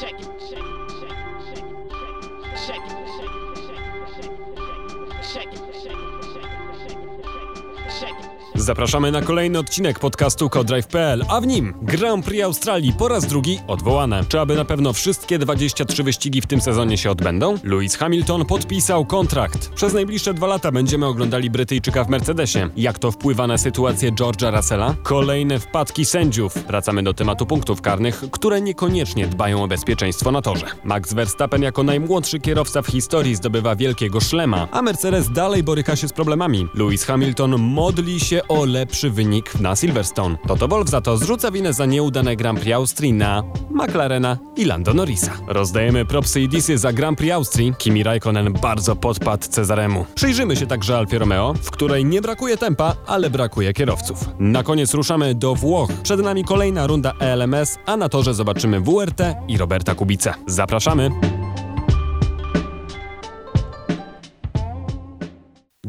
Check it, Zapraszamy na kolejny odcinek podcastu Codrive.pl, a w nim Grand Prix Australii po raz drugi odwołane. Czy aby na pewno wszystkie 23 wyścigi w tym sezonie się odbędą? Lewis Hamilton podpisał kontrakt. Przez najbliższe dwa lata będziemy oglądali Brytyjczyka w Mercedesie. Jak to wpływa na sytuację George'a Russella? Kolejne wpadki sędziów. Wracamy do tematu punktów karnych, które niekoniecznie dbają o bezpieczeństwo na torze. Max Verstappen jako najmłodszy kierowca w historii zdobywa wielkiego szlema, a Mercedes dalej boryka się z problemami. Lewis Hamilton modli się o lepszy wynik na Silverstone. Toto Wolff za to zrzuca winę za nieudane Grand Prix Austrii na McLarena i Lando Norrisa. Rozdajemy propsy i disy za Grand Prix Austrii. Kimi Raikkonen bardzo podpadł Cezaremu. Przyjrzymy się także Alfie Romeo, w której nie brakuje tempa, ale brakuje kierowców. Na koniec ruszamy do Włoch. Przed nami kolejna runda ELMS, a na torze zobaczymy WRT i Roberta Kubice. Zapraszamy!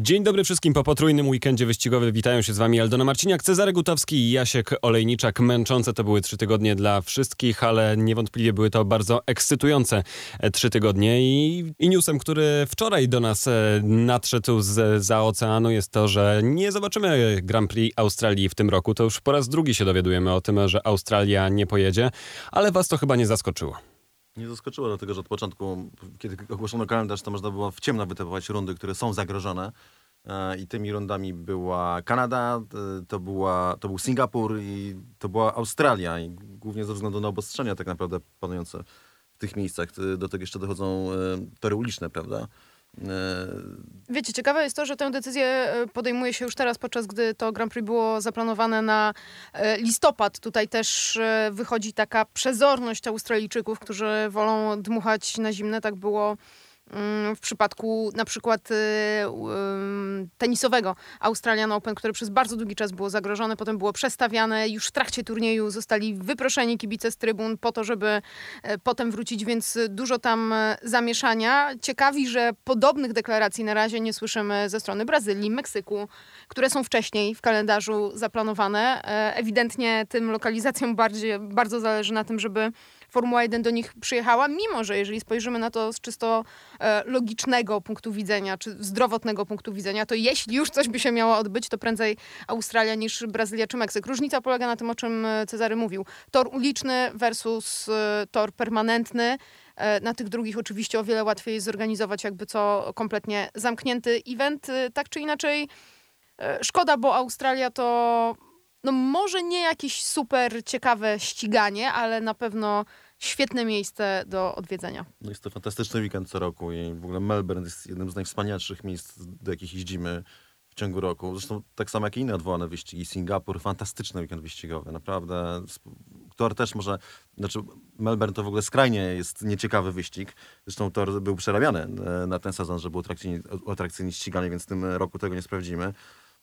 Dzień dobry wszystkim po potrójnym weekendzie wyścigowym. Witają się z wami Aldona Marciniak, Cezary Gutowski i Jasiek Olejniczak. Męczące to były trzy tygodnie dla wszystkich, ale niewątpliwie były to bardzo ekscytujące e, trzy tygodnie. I, i newsem, który wczoraj do nas e, nadszedł z, za oceanu jest to, że nie zobaczymy Grand Prix Australii w tym roku. To już po raz drugi się dowiadujemy o tym, że Australia nie pojedzie, ale was to chyba nie zaskoczyło. Nie zaskoczyło, dlatego że od początku, kiedy ogłoszono kalendarz, to można było w ciemno wytypować rundy, które są zagrożone. E, I tymi rundami była Kanada, e, to, była, to był Singapur i to była Australia. I głównie ze względu na obostrzenia tak naprawdę panujące w tych miejscach. E, Do tego jeszcze dochodzą tory uliczne, prawda? Wiecie, ciekawe jest to, że tę decyzję podejmuje się już teraz, podczas gdy to Grand Prix było zaplanowane na listopad. Tutaj też wychodzi taka przezorność Australijczyków, którzy wolą dmuchać na zimne. Tak było w przypadku na przykład um, tenisowego Australian Open, które przez bardzo długi czas było zagrożone, potem było przestawiane. Już w trakcie turnieju zostali wyproszeni kibice z trybun po to, żeby e, potem wrócić, więc dużo tam e, zamieszania. Ciekawi, że podobnych deklaracji na razie nie słyszymy ze strony Brazylii, Meksyku, które są wcześniej w kalendarzu zaplanowane. E, Ewidentnie tym lokalizacjom bardziej, bardzo zależy na tym, żeby Formuła 1 do nich przyjechała, mimo że jeżeli spojrzymy na to z czysto e, logicznego punktu widzenia, czy zdrowotnego punktu widzenia, to jeśli już coś by się miało odbyć, to prędzej Australia niż Brazylia czy Meksyk. Różnica polega na tym, o czym e, Cezary mówił. Tor uliczny versus e, tor permanentny. Na tych drugich oczywiście o wiele łatwiej jest zorganizować jakby co kompletnie zamknięty event. Tak czy inaczej, szkoda, bo Australia to no może nie jakieś super ciekawe ściganie, ale na pewno świetne miejsce do odwiedzenia. No jest to fantastyczny weekend co roku i w ogóle Melbourne jest jednym z najwspanialszych miejsc, do jakich jeździmy w ciągu roku. Zresztą tak samo jak i inne odwołane wyścigi. Singapur, fantastyczny weekend wyścigowy, naprawdę. Tor też może, znaczy Melbourne to w ogóle skrajnie jest nieciekawy wyścig. Zresztą tor był przerabiany e, na ten sezon, żeby atrakcyjnie, atrakcyjnie ściganie, więc w tym roku tego nie sprawdzimy.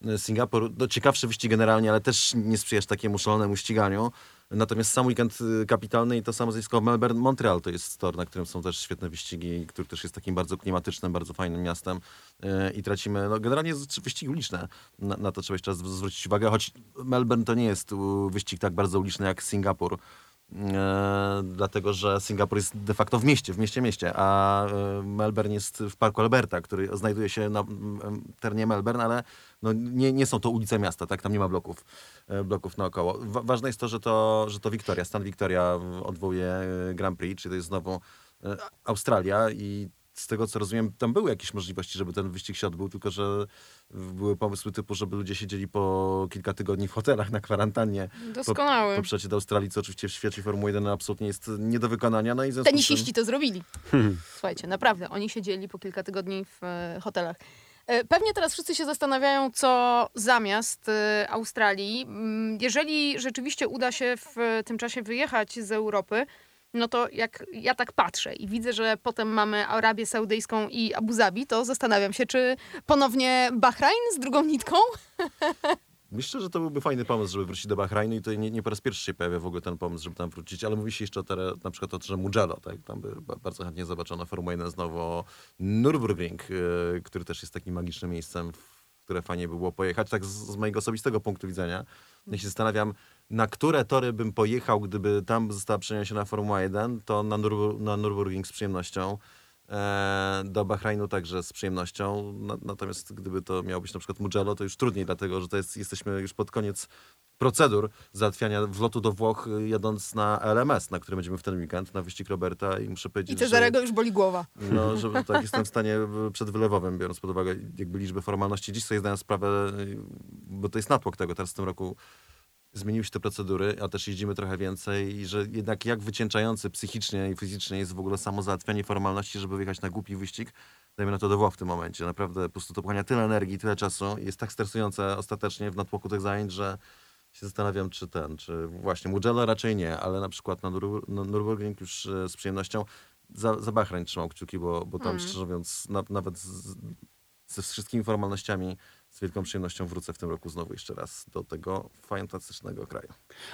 E, Singapur, no ciekawszy wyścig generalnie, ale też nie sprzyjasz takiemu szalonemu ściganiu. Natomiast sam weekend y, kapitalny i to samo zjawisko Melbourne, Montreal to jest tor, na którym są też świetne wyścigi, który też jest takim bardzo klimatycznym, bardzo fajnym miastem. Y, i tracimy, no generalnie wyścigi uliczne, na, na to trzeba jeszcze zwrócić uwagę, choć Melbourne to nie jest wyścig tak bardzo uliczny jak Singapur, E, dlatego że Singapur jest de facto w mieście, w mieście mieście, a e, Melbourne jest w parku Alberta, który znajduje się na terenie Melbourne, ale no nie, nie są to ulice miasta, tak? Tam nie ma bloków, e, bloków naokoło. Wa- ważne jest to, że to, że to Victoria, stan Victoria odwołuje e, Grand Prix, czyli to jest znowu Australia i z tego co rozumiem, tam były jakieś możliwości, żeby ten wyścig się odbył, tylko że były pomysły typu, żeby ludzie siedzieli po kilka tygodni w hotelach na kwarantannie Doskonały. po przecie do Australii, co oczywiście w świecie Formuły 1 absolutnie jest nie do wykonania. No i Tenisiści tym- to zrobili. Słuchajcie, naprawdę, oni siedzieli po kilka tygodni w e, hotelach. E, Pewnie teraz wszyscy się zastanawiają, co zamiast e, Australii. Mm, Jeżeli rzeczywiście uda się w e, tym czasie wyjechać z Europy, no to jak ja tak patrzę i widzę, że potem mamy Arabię Saudyjską i Abu Zabi, to zastanawiam się, czy ponownie Bahrain z drugą nitką? Myślę, że to byłby fajny pomysł, żeby wrócić do Bahrajnu i to nie, nie po raz pierwszy się pojawia w ogóle ten pomysł, żeby tam wrócić, ale mówi się jeszcze tere, na przykład o że Mugello, tak? Tam by ba- bardzo chętnie zobaczono Formułę 1 znowu Nürburgring, yy, który też jest takim magicznym miejscem, w które fajnie by było pojechać, tak z, z mojego osobistego punktu widzenia. Ja się zastanawiam, na które tory bym pojechał, gdyby tam została przeniesiona Formuła 1, to na, Nurbur- na Nürburgring z przyjemnością. E, do Bahrajnu także z przyjemnością. Na, natomiast gdyby to miało być na przykład Mugello, to już trudniej, dlatego że to jest, jesteśmy już pod koniec procedur załatwiania wlotu do Włoch, y, jadąc na LMS, na którym będziemy w ten weekend, na wyścig Roberta i muszę I powiedzieć, Cezarego już boli głowa. no, że tak jestem w stanie przedwylewowym, biorąc pod uwagę jakby liczbę formalności. Dziś sobie zdałem sprawę, y, bo to jest natłok tego, teraz w tym roku zmieniły się te procedury, a też jeździmy trochę więcej i że jednak jak wycieńczający psychicznie i fizycznie jest w ogóle samo załatwianie formalności, żeby wyjechać na głupi wyścig, dajmy na to do Włoch w tym momencie. Naprawdę po prostu to pochłania tyle energii, tyle czasu i jest tak stresujące ostatecznie w natłoku tych zajęć, że się zastanawiam, czy ten, czy właśnie Mugello raczej nie, ale na przykład na, Nürburgring już e, z przyjemnością za, za Bahrain trzymał kciuki, bo, bo tam Mm. szczerze mówiąc na, nawet z, ze wszystkimi formalnościami z wielką przyjemnością wrócę w tym roku znowu jeszcze raz do tego fantastycznego kraju.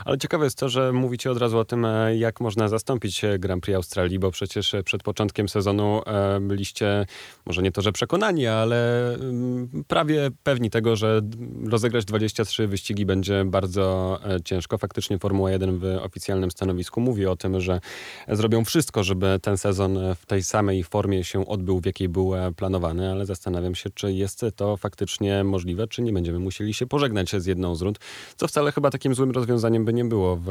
Ale ciekawe jest to, że mówicie od razu o tym, e, jak można zastąpić e, Grand Prix Australii, bo przecież e, przed początkiem sezonu byliście, może nie to, że przekonani, ale mm, prawie pewni tego, że rozegrać 23 wyścigi będzie bardzo ciężko. Faktycznie Formuła 1 w oficjalnym stanowisku mówi o tym, że zrobią wszystko, żeby ten sezon w tej samej formie się odbył, w jakiej był planowany, ale zastanawiam się, czy jest to faktycznie możliwe, czy nie będziemy musieli się pożegnać z jedną z rund, co wcale chyba takim złym rozwiązaniem by nie było, w,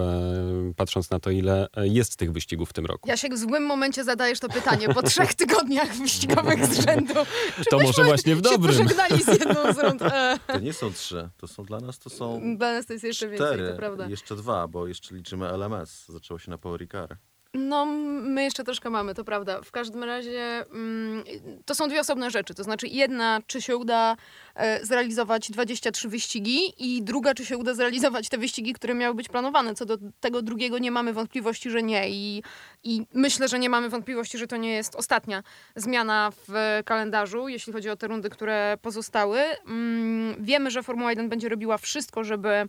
patrząc na to, ile e, jest tych wyścigów w tym roku. Jasiek, w złym momencie zadajesz to pytanie po trzech tygodniach wyścigowych z rzędu. Czy To może właśnie w się dobrym. pożegnali z jedną z rund? E, To nie są trzy, to są dla nas to są Dla nas to jest jeszcze więcej, cztery, to prawda. jeszcze dwa, bo jeszcze liczymy LMS. Zaczęło się na Power Ricard. No, my jeszcze troszkę mamy, to prawda. W każdym razie mm, to są dwie osobne rzeczy. To znaczy, jedna, czy się uda e, zrealizować 23 wyścigi, i druga, czy się uda zrealizować te wyścigi, które miały być planowane. Co do tego drugiego nie mamy wątpliwości, że nie. I, I myślę, że nie mamy wątpliwości, że to nie jest ostatnia zmiana w kalendarzu, jeśli chodzi o te rundy, które pozostały. Mm, wiemy, że Formuła 1 będzie robiła wszystko, żeby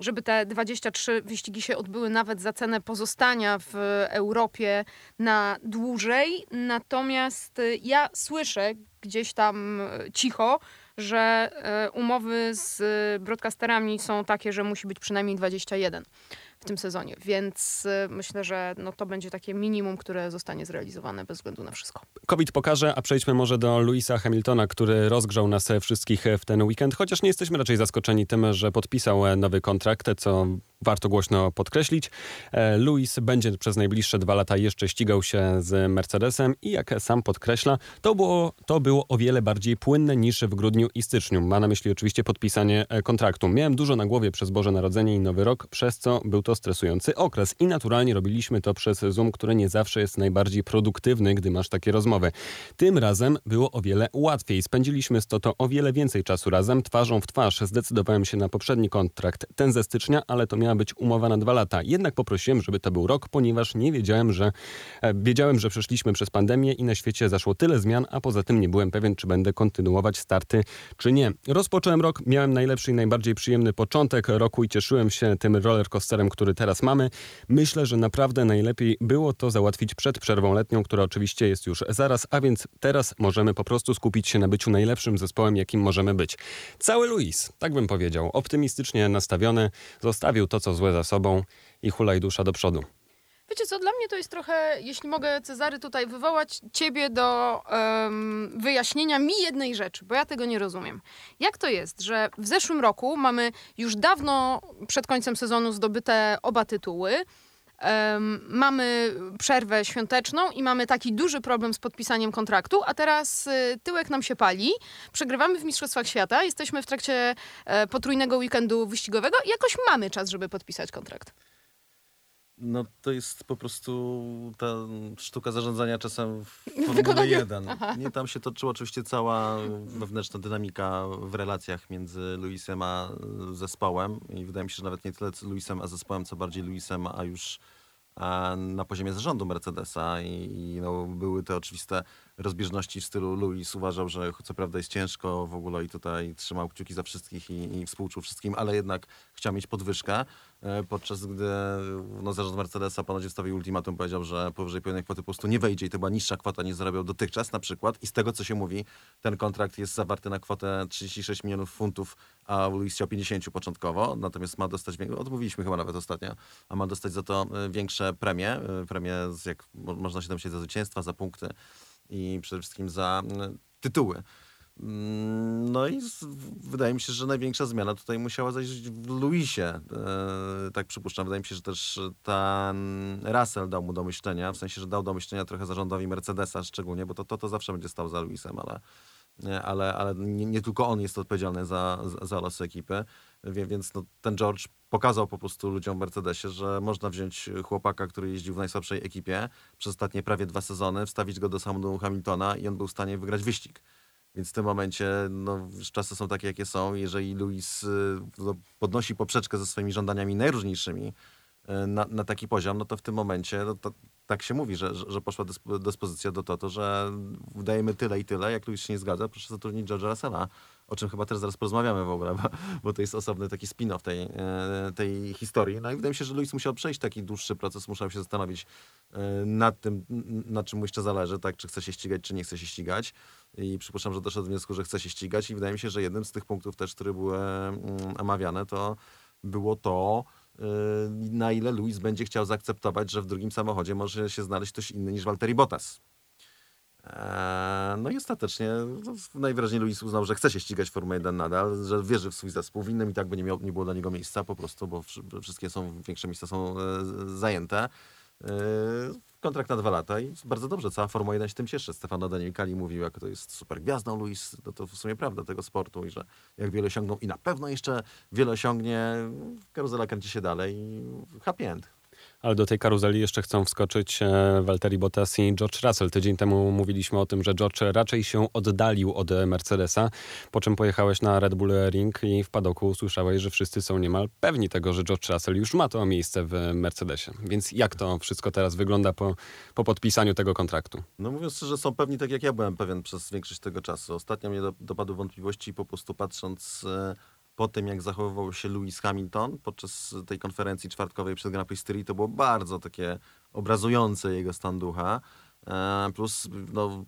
żeby te 23 wyścigi się odbyły nawet za cenę pozostania w Europie na dłużej. Natomiast y, ja słyszę gdzieś tam y, cicho, że y, umowy z broadcasterami są takie, że musi być przynajmniej 21 w tym sezonie, więc y, myślę, że no to będzie takie minimum, które zostanie zrealizowane bez względu na wszystko. COVID pokaże, a przejdźmy może do Louisa Hamiltona, który rozgrzał nas wszystkich w ten weekend, chociaż nie jesteśmy raczej zaskoczeni tym, że podpisał nowy kontrakt, co warto głośno podkreślić. E, Louis będzie przez najbliższe dwa lata jeszcze ścigał się z Mercedesem i jak sam podkreśla, to było, to było o wiele bardziej płynne niż w grudniu i styczniu. Ma na myśli oczywiście podpisanie e, kontraktu. Miałem dużo na głowie przez Boże Narodzenie i Nowy Rok, przez co był to stresujący okres i naturalnie robiliśmy to przez Zoom, który nie zawsze jest najbardziej produktywny, gdy masz takie rozmowy. Tym razem było o wiele łatwiej. Spędziliśmy z Toto o wiele więcej czasu razem, twarzą w twarz. Zdecydowałem się na poprzedni kontrakt, ten ze stycznia, ale to miała być umowa na dwa lata. Jednak poprosiłem, żeby to był rok, ponieważ nie wiedziałem, że e, wiedziałem, że przeszliśmy przez pandemię i na świecie zaszło tyle zmian, a poza tym nie byłem pewien, czy będę kontynuować starty, czy nie. Rozpocząłem rok, miałem najlepszy i najbardziej przyjemny początek roku i cieszyłem się tym rollercoasterem, który teraz mamy. Myślę, że naprawdę najlepiej było to załatwić przed przerwą letnią, która oczywiście jest już zaraz, a więc teraz możemy po prostu skupić się na byciu najlepszym zespołem, jakim możemy być. Cały Luis, tak bym powiedział, optymistycznie nastawiony, zostawił to, co złe za sobą i hulaj dusza do przodu. Wiecie co, dla mnie to jest trochę, jeśli mogę Cezary tutaj wywołać ciebie do em, wyjaśnienia mi jednej rzeczy, bo ja tego nie rozumiem. Jak to jest, że w zeszłym roku mamy już dawno przed końcem sezonu zdobyte oba tytuły, em, mamy przerwę świąteczną i mamy taki duży problem z podpisaniem kontraktu, a teraz y, tyłek nam się pali, przegrywamy w Mistrzostwach Świata, jesteśmy w trakcie e, potrójnego weekendu wyścigowego i jakoś mamy czas, żeby podpisać kontrakt. No to jest po prostu ta sztuka zarządzania czasem w Formule Wykonanie. 1. Nie tam się toczyła oczywiście cała wewnętrzna dynamika w relacjach między Luisem a zespołem i wydaje mi się, że nawet nie tyle z Luisem a zespołem, co bardziej Luisem, a już a na poziomie zarządu Mercedesa i, i no, były te oczywiste rozbieżności w stylu Luis uważał, że co prawda jest ciężko w ogóle i tutaj trzymał kciuki za wszystkich i, i współczuł wszystkim, ale jednak chciał mieć podwyżkę. E, podczas gdy no, zarząd Mercedesa ponoć wstawił ultimatum, powiedział, że powyżej pewnej kwoty po prostu nie wejdzie i to była niższa kwota niż zarabiał dotychczas na przykład. I z tego, co się mówi, ten kontrakt jest zawarty na kwotę 36 milionów funtów, a Luis chciał 50 początkowo, natomiast ma dostać, odmówiliśmy chyba nawet ostatnio, a ma dostać za to e, większe premie, e, premie jak mo- można się domyśleć za zwycięstwa, za punkty i przede wszystkim za tytuły. Mm, No i z, wydaje mi się, że największa zmiana tutaj musiała zajść w Luisie. E, tak przypuszczam. Wydaje mi się, że też ten Russell dał mu do myślenia, w sensie, że dał do myślenia trochę zarządowi Mercedesa szczególnie, bo to, to, to zawsze będzie stał za Luisem, ale, ale, ale nie, nie tylko on jest odpowiedzialny za, za, za los ekipy, więc no, ten George pokazał po prostu ludziom w Mercedesie, że można wziąć chłopaka, który jeździł w najsłabszej ekipie przez ostatnie prawie dwa sezony, wstawić go do samochodu Hamiltona i on był w stanie wygrać wyścig. Więc w tym momencie no, czasy są takie, jakie są. Jeżeli Luis y, no, podnosi poprzeczkę ze swoimi żądaniami najróżniejszymi y, na, na taki poziom, no to w tym momencie no, to, tak się mówi, że, że, poszła dysp- dyspozycja do Toto, że dajemy tyle i tyle. Jak Luis się nie zgadza, proszę zatrudnić George'a Russella, o czym chyba też zaraz porozmawiamy w ogóle, bo, bo to jest osobny taki spin-off tej, e, tej historii. No i wydaje mi się, że Luis musiał przejść taki dłuższy proces, musiał się zastanowić nad tym, na czym mu jeszcze zależy, tak, czy chce się ścigać, czy nie chce się ścigać. I przypuszczam, że doszedł do wniosku, że chce się ścigać i wydaje mi się, że jednym z tych punktów też, które były mm, omawiane, to było to, y, na ile Luis będzie chciał zaakceptować, że w drugim samochodzie może się znaleźć ktoś inny niż Valtteri Bottas. Eee, No i ostatecznie no, najwyraźniej Luis uznał, że chce się ścigać w Formule 1 nadal, że wierzy w swój zespół. W innym i tak by nie, miał, nie było dla niego miejsca po prostu, bo wszy- wszystkie są, większe miejsca są e, zajęte. E, kontrakt na dwa lata i bardzo dobrze, cała Formuła 1 się tym cieszy. Stefano Danielikali mówił, jak to jest super gwiazdą Luis, no to w sumie prawda tego sportu i że jak wiele osiągnął i na pewno jeszcze wiele osiągnie, karuzela kręci się dalej i happy end. Ale do tej karuzeli jeszcze chcą wskoczyć e, Valtteri Bottas i George Russell. Tydzień temu mówiliśmy o tym, że George raczej się oddalił od e, Mercedesa, po czym pojechałeś na Red Bull Ring i w padoku usłyszałeś, że wszyscy są niemal pewni tego, że George Russell już ma to miejsce w Mercedesie. Więc jak to wszystko teraz wygląda po, po podpisaniu tego kontraktu? No mówiąc szczerze, są pewni tak jak ja byłem pewien przez większość tego czasu. Ostatnio mnie do, dopadły wątpliwości po prostu patrząc e, po tym, jak zachowywał się Lewis Hamilton podczas tej konferencji czwartkowej przed Grand Prix Styrii, to było bardzo takie obrazujące jego stan ducha. E, plus no,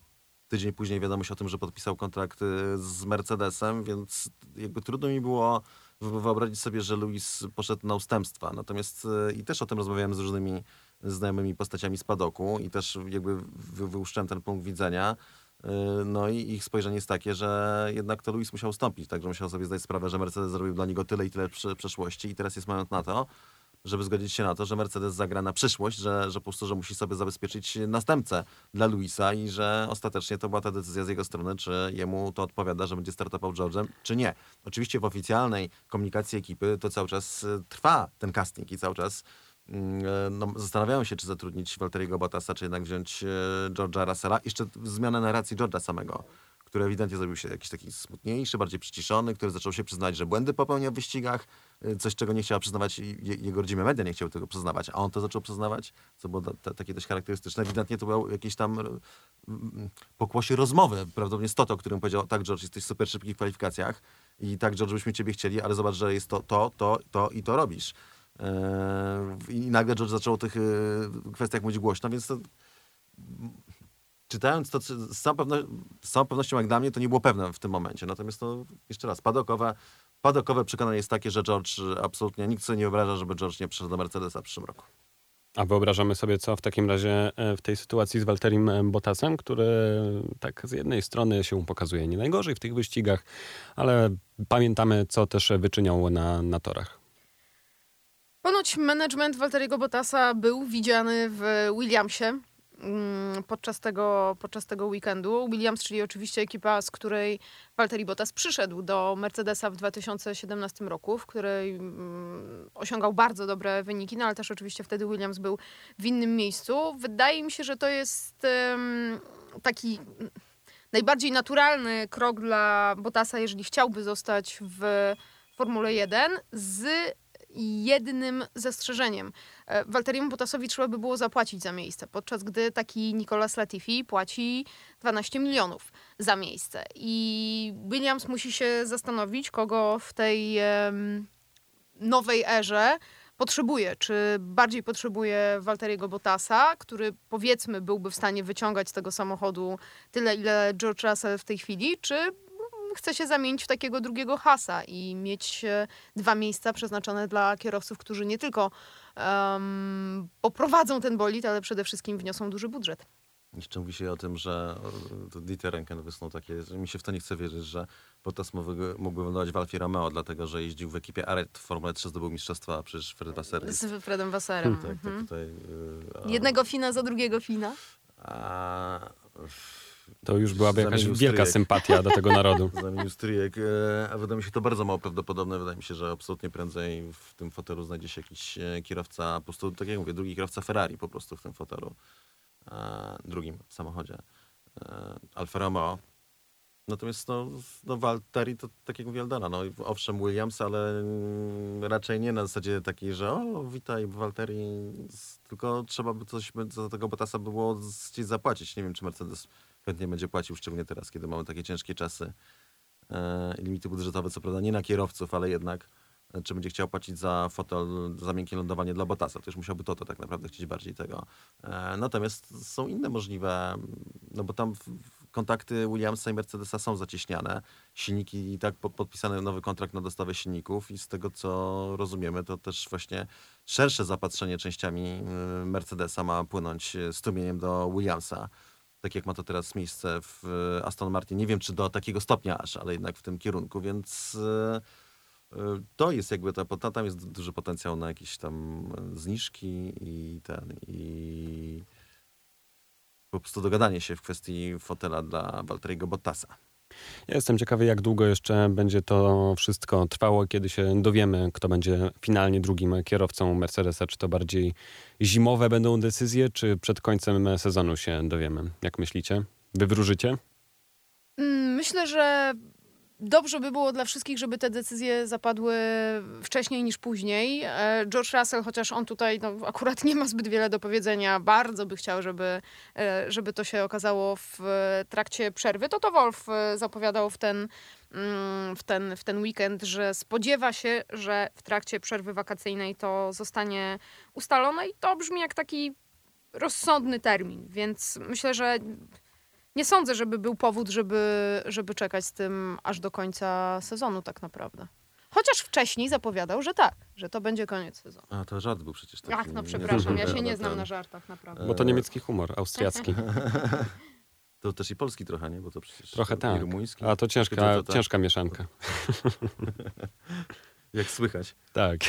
tydzień później wiadomość o tym, że podpisał kontrakt e, z Mercedesem, więc jakby trudno mi było wy- wyobrazić sobie, że Lewis poszedł na ustępstwa. Natomiast e, i też o tym rozmawiałem z różnymi znajomymi postaciami z padoku i też jakby wy, wyłuszczyłem ten punkt widzenia. Yy, No i ich spojrzenie jest takie, że jednak to Luis musiał ustąpić, także musiał sobie zdać sprawę, że Mercedes zrobił dla niego tyle i tyle przeszłości i teraz jest moment na to, żeby zgodzić się na to, że Mercedes zagra na przyszłość, że, że po prostu, że musi sobie zabezpieczyć następcę dla Luisa i że ostatecznie to była ta decyzja z jego strony, czy jemu to odpowiada, że będzie startował George'em, czy nie. Oczywiście w oficjalnej komunikacji ekipy to cały czas y, trwa ten casting i cały czas no, zastanawiają się, czy zatrudnić Walteriego Bottasa, czy jednak wziąć e, George'a Russella. Jeszcze zmiana narracji George'a samego, który ewidentnie zrobił się jakiś taki smutniejszy, bardziej przyciszony, który zaczął się przyznać, że błędy popełnia w wyścigach, e, coś, czego nie chciała przyznawać jego rodzime media nie chciały tego przyznawać, a on to zaczął przyznawać, co było takie dość charakterystyczne. Ewidentnie to był jakiś tam pokłosie rozmowy, prawdopodobnie z Toto, którym powiedział, tak George, jesteś super szybki w kwalifikacjach i tak George, byśmy ciebie chcieli, ale zobacz, że jest to, to, to, to i to robisz. Eee, I nagle George zaczął o tych e, kwestiach mówić głośno, więc to, czytając to z całą, pewno, z całą pewnością jak dla mnie to nie było pewne w tym momencie. Natomiast to jeszcze raz, padokowe, padokowe przekonanie jest takie, że George absolutnie nikt sobie nie wyobraża, żeby George nie przyszedł do Mercedesa w przyszłym roku. A wyobrażamy sobie, co w takim razie e, w tej sytuacji z Walterim e, Bottasem, który tak z jednej strony się pokazuje nie najgorzej w tych wyścigach, ale pamiętamy, co też wyczyniał na, na torach. Ponoć management Walteriego Bottasa był widziany w Williamsie mm, podczas tego, podczas tego weekendu. Williams, czyli oczywiście ekipa, z której Walteri Bottas przyszedł do Mercedesa w 2017 roku, w której mm, osiągał bardzo dobre wyniki, no ale też oczywiście wtedy Williams był w innym miejscu. Wydaje mi się, że to jest taki najbardziej naturalny krok dla Bottasa, jeżeli chciałby zostać w Formule 1 z jednym zastrzeżeniem. E, Walteriemu Bottasowi trzeba by było zapłacić za miejsce, podczas gdy taki Nicolas Latifi płaci 12 milionów za miejsce. I Williams musi się zastanowić, kogo w tej nowej erze potrzebuje. Czy bardziej potrzebuje Walteriego Bottasa, który powiedzmy byłby w stanie wyciągać z tego samochodu tyle, ile George Russell w tej chwili, czy chce się zamienić w takiego drugiego hasa i mieć e, dwa miejsca przeznaczone dla kierowców, którzy nie tylko um, poprowadzą ten bolid, ale przede wszystkim wniosą duży budżet. Jeszcze mówi się o tym, że e, to Dieter Renken wysnuł takie, że mi się w to nie chce wierzyć, że Bottas mógłby, wylądować w Alfie Romeo, dlatego że jeździł w ekipie Aret w Formule 3, zdobył mistrzostwa, a przecież Fred Wasser jest... Z Fredem Wasserem. Tak, tak, tutaj... e, a- Jednego fina za drugiego fina. A, To już byłaby jakaś wielka sympatia do tego narodu. Zamienił stryjek, e, a wydaje mi się to bardzo mało prawdopodobne. Wydaje mi się, że absolutnie prędzej w tym fotelu znajdzie się jakiś e, kierowca, po prostu, tak jak mówię, drugi kierowca Ferrari po prostu w tym fotelu. E, drugim samochodzie. Alfa Romeo. Natomiast no, no Valtteri to tak jak mówi Aldana, no owszem Williams, ale mm, raczej nie na zasadzie takiej, że o witaj Valtteri, z- tylko trzeba by coś by za tego Bottasa było gdzieś zapłacić. Nie wiem, czy Mercedes chętnie będzie płacił, szczególnie teraz, kiedy mamy takie ciężkie czasy e, i limity budżetowe, co prawda nie na kierowców, ale jednak e, czy będzie chciał płacić za fotel, za miękkie lądowanie dla Bottasa. To już musiałby to, to tak naprawdę chcieć bardziej tego. E, natomiast są inne możliwe, no bo tam kontakty Williamsa i Mercedesa są zacieśniane. Silniki i tak po, podpisany nowy kontrakt na dostawę silników i z tego co rozumiemy, to też właśnie szersze zapatrzenie częściami Mercedesa ma płynąć strumieniem do Williamsa. Tak jak ma to teraz miejsce w y, Aston Martin. Nie wiem, czy do takiego stopnia aż, ale jednak w tym kierunku, więc y, y, to jest jakby ta, ta, tam jest duży potencjał na jakieś tam zniżki i ten i po prostu dogadanie się w kwestii fotela dla Valtteriego Bottasa. Jestem ciekawy, jak długo jeszcze będzie to wszystko trwało, kiedy się dowiemy, kto będzie finalnie drugim kierowcą Mercedesa. Czy to bardziej zimowe będą decyzje, czy przed końcem sezonu się dowiemy? Jak myślicie? Wy wróżycie? Mm, Myślę, że dobrze by było dla wszystkich, żeby te decyzje zapadły wcześniej niż później. E, George Russell, chociaż on tutaj no, akurat nie ma zbyt wiele do powiedzenia, bardzo by chciał, żeby, e, żeby to się okazało w e, trakcie przerwy. To to Wolf zapowiadał w ten, mm, w, ten, w ten weekend, że spodziewa się, że w trakcie przerwy wakacyjnej to zostanie ustalone i to brzmi jak taki rozsądny termin, więc myślę, że nie sądzę, żeby był powód, żeby, żeby czekać z tym aż do końca sezonu tak naprawdę. Chociaż wcześniej zapowiadał, że tak, że to będzie koniec sezonu. A, to żart był przecież taki. Ach, no nie- przepraszam, ja się nie znam ten- na żartach naprawdę. Bo to niemiecki humor, austriacki. To też i polski trochę, nie? Bo to przecież Trochę i tak. rumuński. A to ciężka, To- to- to- ciężka mieszanka. Jak słychać. Tak.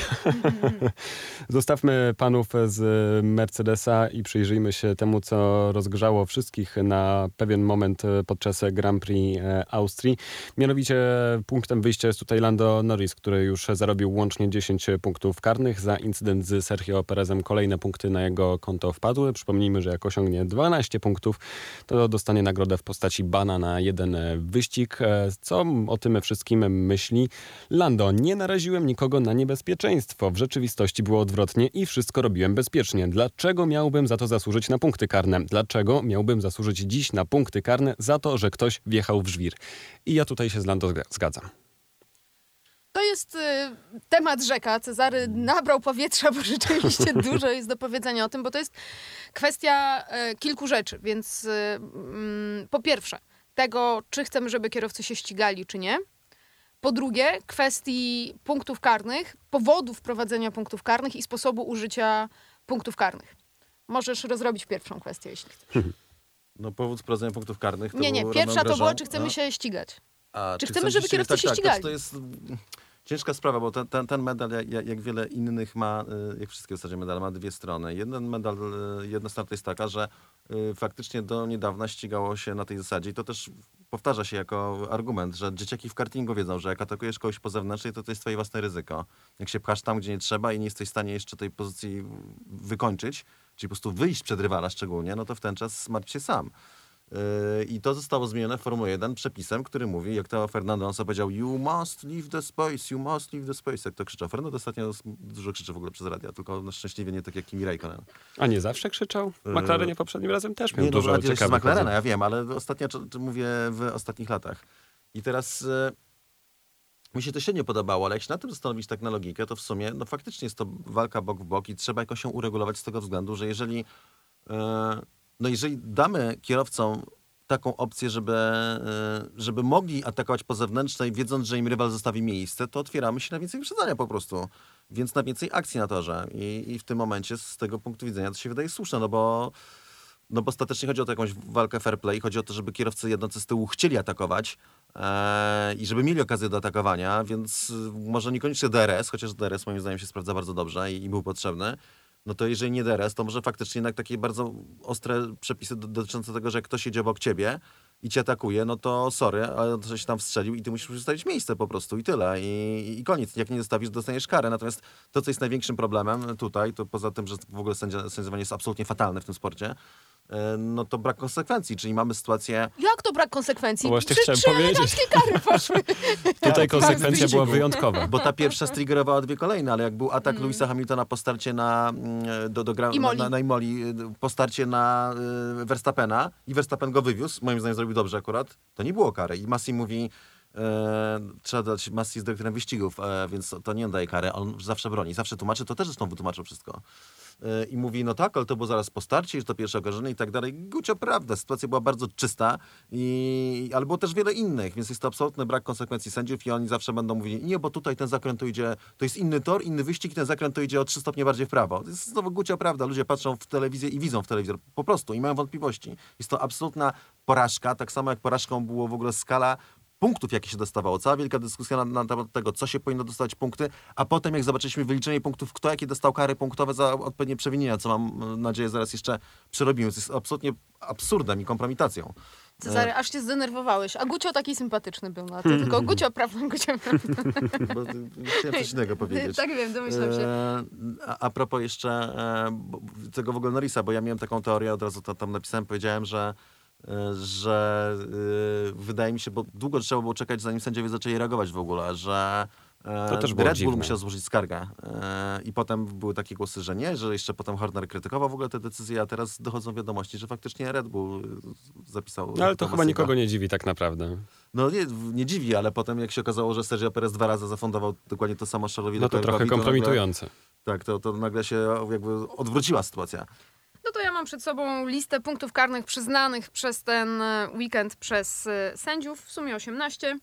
Zostawmy panów z Mercedesa i przyjrzyjmy się temu, co rozgrzało wszystkich na pewien moment podczas Grand Prix e, Austrii. Mianowicie punktem wyjścia jest tutaj Lando Norris, który już zarobił łącznie 10 punktów karnych. Za incydent z Sergio Perezem kolejne punkty na jego konto wpadły. Przypomnijmy, że jak osiągnie 12 punktów, to dostanie nagrodę w postaci bana na jeden wyścig. E, Co o tym wszystkim myśli Lando? Nie naraziłem nikogo na niebezpieczeństwo. W rzeczywistości było odwrotnie i wszystko robiłem bezpiecznie. Dlaczego miałbym za to zasłużyć na punkty karne? Dlaczego miałbym zasłużyć dziś na punkty karne za to, że ktoś wjechał w żwir? I ja tutaj się z Lando zga- zgadzam. To jest y, temat rzeka. Cezary nabrał powietrza, bo rzeczywiście dużo jest do powiedzenia o tym, bo to jest kwestia y, kilku rzeczy. Więc y, mm, po pierwsze, tego, czy chcemy, żeby kierowcy się ścigali, czy nie. Po drugie, kwestii punktów karnych, powodów wprowadzenia punktów karnych i sposobu użycia punktów karnych. Możesz rozrobić pierwszą kwestię, jeśli chcesz. No powód wprowadzenia punktów karnych to Nie, nie, pierwsza to było, czy chcemy No. się ścigać. A, czy chcemy, żeby kierowcy tak, się tak, ścigali? To jest ciężka sprawa, bo ten, ten, ten medal, jak, jak- jak wiele innych ma, y, jak wszystkie w zasadzie medale, ma dwie strony. Jeden medal, y, jedna strona to jest taka, że y, faktycznie do niedawna ścigało się na tej zasadzie i to też powtarza się jako argument, że dzieciaki w kartingu wiedzą, że jak atakujesz kogoś po zewnętrznej, to to jest twoje własne ryzyko. Jak się pchasz tam, gdzie nie trzeba i nie jesteś w stanie jeszcze tej pozycji wykończyć, czyli po prostu wyjść przed rywala szczególnie, no to w ten czas martw się sam. Yy, I to zostało zmienione w Formule 1 przepisem, który mówi, jak to Fernando Alonso powiedział, you must leave the space, you must leave the space, jak to krzyczał. Fernando ostatnio dużo krzyczy w ogóle przez radio, tylko na szczęśliwie nie tak jak Kimi Raikkonen. A nie zawsze krzyczał? W McLarenie poprzednim razem też miał Nie, no, dużo radio jest z ciekawych McLarena, ja wiem, ale ostatnio, mówię w ostatnich latach. I teraz e, mi się to średnio podobało, ale jak się na tym zastanowić tak na logikę, to w sumie no faktycznie jest to walka bok w bok i trzeba jakoś się uregulować z tego względu, że jeżeli, no jeżeli damy kierowcom taką opcję, żeby, e, żeby mogli atakować po zewnętrznej, wiedząc, że im rywal zostawi miejsce, to otwieramy się na więcej wyprzedzania po prostu. Więc na więcej akcji na torze. I, I w tym momencie z tego punktu widzenia to się wydaje słuszne, no bo no bo ostatecznie chodzi o to jakąś walkę fair play, chodzi o to, żeby kierowcy jednoscy z tyłu chcieli atakować e, i żeby mieli okazję do atakowania, więc może niekoniecznie DRS, chociaż DRS moim zdaniem się sprawdza bardzo dobrze i, i był potrzebny. No to jeżeli nie DRS, to może faktycznie jednak takie bardzo ostre przepisy do- dotyczące tego, że ktoś jedzie obok ciebie i cię atakuje, no to sorry, ale się tam wstrzelił i ty musisz zostawić miejsce po prostu i tyle. I, i koniec. Jak nie zostawisz, dostaniesz karę. Natomiast to, co jest największym problemem tutaj, to poza tym, że w ogóle sędzia, sędziowanie jest absolutnie fatalne w tym sporcie, no to brak konsekwencji, czyli mamy sytuację... Jak to brak konsekwencji? Właśnie chciałem trzy powiedzieć. kary poszły. Tutaj konsekwencja wyścigu. była wyjątkowa. Bo ta pierwsza striggerowała dwie kolejne, ale jak był atak Louisa Hamiltona po starcie na, mm, do, do gra, Imoli. na, na Imoli, y, po starcie na y, Verstappena i Verstappen go wywiózł, moim zdaniem zrobił dobrze akurat, to nie było kary. I Massi mówi, e, trzeba dać, Massi jest dyrektorem wyścigów, e, więc to nie on daje karę, on zawsze broni, zawsze tłumaczy, to też zresztą wytłumaczył wszystko. I mówi, no tak, ale to było zaraz po starcie, że to pierwsze okażenie i tak dalej. Gucio, prawda, sytuacja była bardzo czysta, i, ale było też wiele innych, więc jest to absolutny brak konsekwencji sędziów i oni zawsze będą mówili, nie, bo tutaj ten zakręt to idzie, to jest inny tor, inny wyścig, ten zakręt to idzie o trzy stopnie bardziej w prawo. To jest znowu Gucio, prawda, ludzie patrzą w telewizję i widzą w telewizor, po prostu i mają wątpliwości. Jest to absolutna porażka, tak samo jak porażką było w ogóle skala punktów, jakie się dostawało. Cała wielka dyskusja na, na temat tego, co się powinno dostawać punkty, a potem jak zobaczyliśmy wyliczenie punktów, kto jakie dostał kary punktowe za odpowiednie przewinienia, co mam e, nadzieję zaraz jeszcze przerobimy. To jest absolutnie absurdem i kompromitacją. Cezary, aż się zdenerwowałeś. A Gucio taki sympatyczny był na to. Tylko Gucio prawda, Gucio prawda. Bo, chciałem coś innego powiedzieć. Tak wiem, domyślam się. E, a, a propos jeszcze e, tego w ogóle Norrisa, bo ja miałem taką teorię, od razu to tam napisałem, powiedziałem, że e, że e, wydaje mi się, bo długo trzeba było czekać, zanim sędziowie zaczęli reagować w ogóle, że e, To też Red Bull musiał złożyć skargę. E, I potem były takie głosy, że nie, że jeszcze potem Horner krytykował w ogóle te decyzje, a teraz dochodzą wiadomości, że faktycznie Red Bull e, zapisał. No, ale to chyba nikogo nie dziwi tak naprawdę. No nie, nie dziwi, ale potem jak się okazało, że Sergio Perez dwa razy zafundował dokładnie to samo Charlesowi No to trochę kompromitujące. tak, to, to nagle się jakby odwróciła sytuacja. No to ja mam przed sobą listę punktów karnych przyznanych przez ten e, weekend przez e, sędziów. W sumie 18.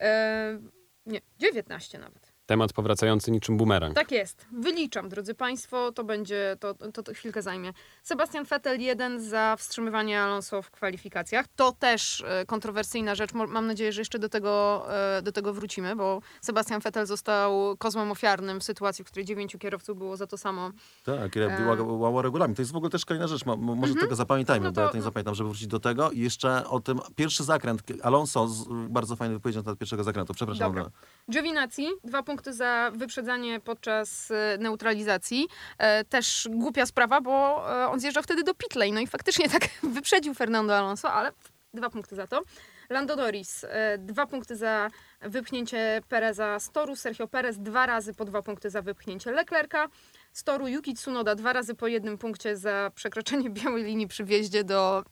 E, nie, 19 nawet. Temat powracający niczym bumerang. Tak jest. Wyliczam, drodzy Państwo, to będzie, to, to, to chwilkę zajmie. Sebastian Vettel jeden za wstrzymywanie Alonso w kwalifikacjach. To też e, kontrowersyjna rzecz. Mam nadzieję, że jeszcze do tego, e, do tego wrócimy, bo Sebastian Vettel został kozłem ofiarnym w sytuacji, w której dziewięciu kierowców było za to samo. Tak, E. była, była regulamin. To jest w ogóle też kolejna rzecz. Mo, mo- może tego zapamiętajmy, No bo ja to- nie zapamiętam, żeby wrócić do tego. I jeszcze o tym pierwszy zakręt. Alonso, bardzo fajny wypowiedź na temat pierwszego zakrętu. Przepraszam. Dobra. Giovinazzi, dwa punkty za wyprzedzanie podczas e, neutralizacji. E, też głupia sprawa, bo e, on zjeżdżał wtedy do pit lane, no i faktycznie tak wyprzedził Fernando Alonso, ale dwa punkty za to. Lando Norris, dwa punkty za wypchnięcie Pereza z toru. Sergio Perez dwa razy po dwa punkty za wypchnięcie Leclerca. Z toru Yuki Tsunoda dwa razy po jednym punkcie za przekroczenie białej linii przy wjeździe do,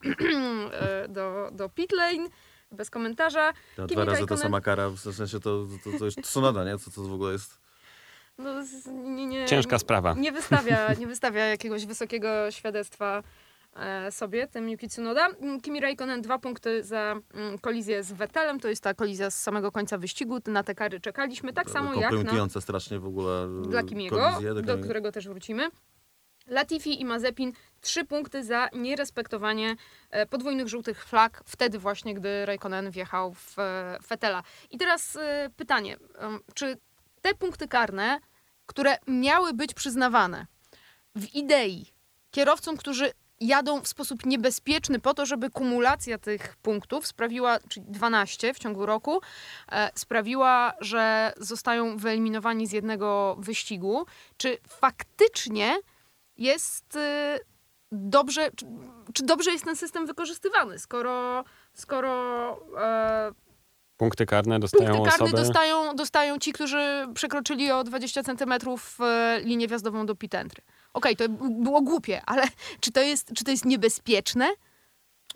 do, do pit lane. Bez komentarza. Ta, dwa razy ta sama kara, w sensie to, to, to już Tsunoda, nie? Co to w ogóle jest? No, nie, nie, Ciężka sprawa. Nie wystawia, nie wystawia jakiegoś wysokiego świadectwa e, sobie, tym Yuki Tsunoda. Mm, Kimi Raikkonen dwa punkty za mm, kolizję z Vettelem, to jest ta kolizja z samego końca wyścigu, na te kary czekaliśmy, tak samo jak na strasznie w ogóle dla Kimiego, kolizję, do Kimi- którego też wrócimy. Latifi i Mazepin trzy punkty za nierespektowanie e, podwójnych żółtych flag, wtedy właśnie, gdy Raikkonen wjechał w e, Fetela. I teraz e, pytanie, czy te punkty karne, które miały być przyznawane w idei kierowcom, którzy jadą w sposób niebezpieczny po to, żeby kumulacja tych punktów sprawiła, czyli 12 w ciągu roku, sprawiła, że zostają wyeliminowani z jednego wyścigu. Czy faktycznie jest y, dobrze, czy, czy dobrze jest ten system wykorzystywany, skoro, skoro e, Punkty karne dostają punkty karne osoby... dostają, dostają ci, którzy przekroczyli o 20 centymetrów e, linię wjazdową do pitentry. Okej, to b- było głupie, ale czy to jest, czy to jest niebezpieczne?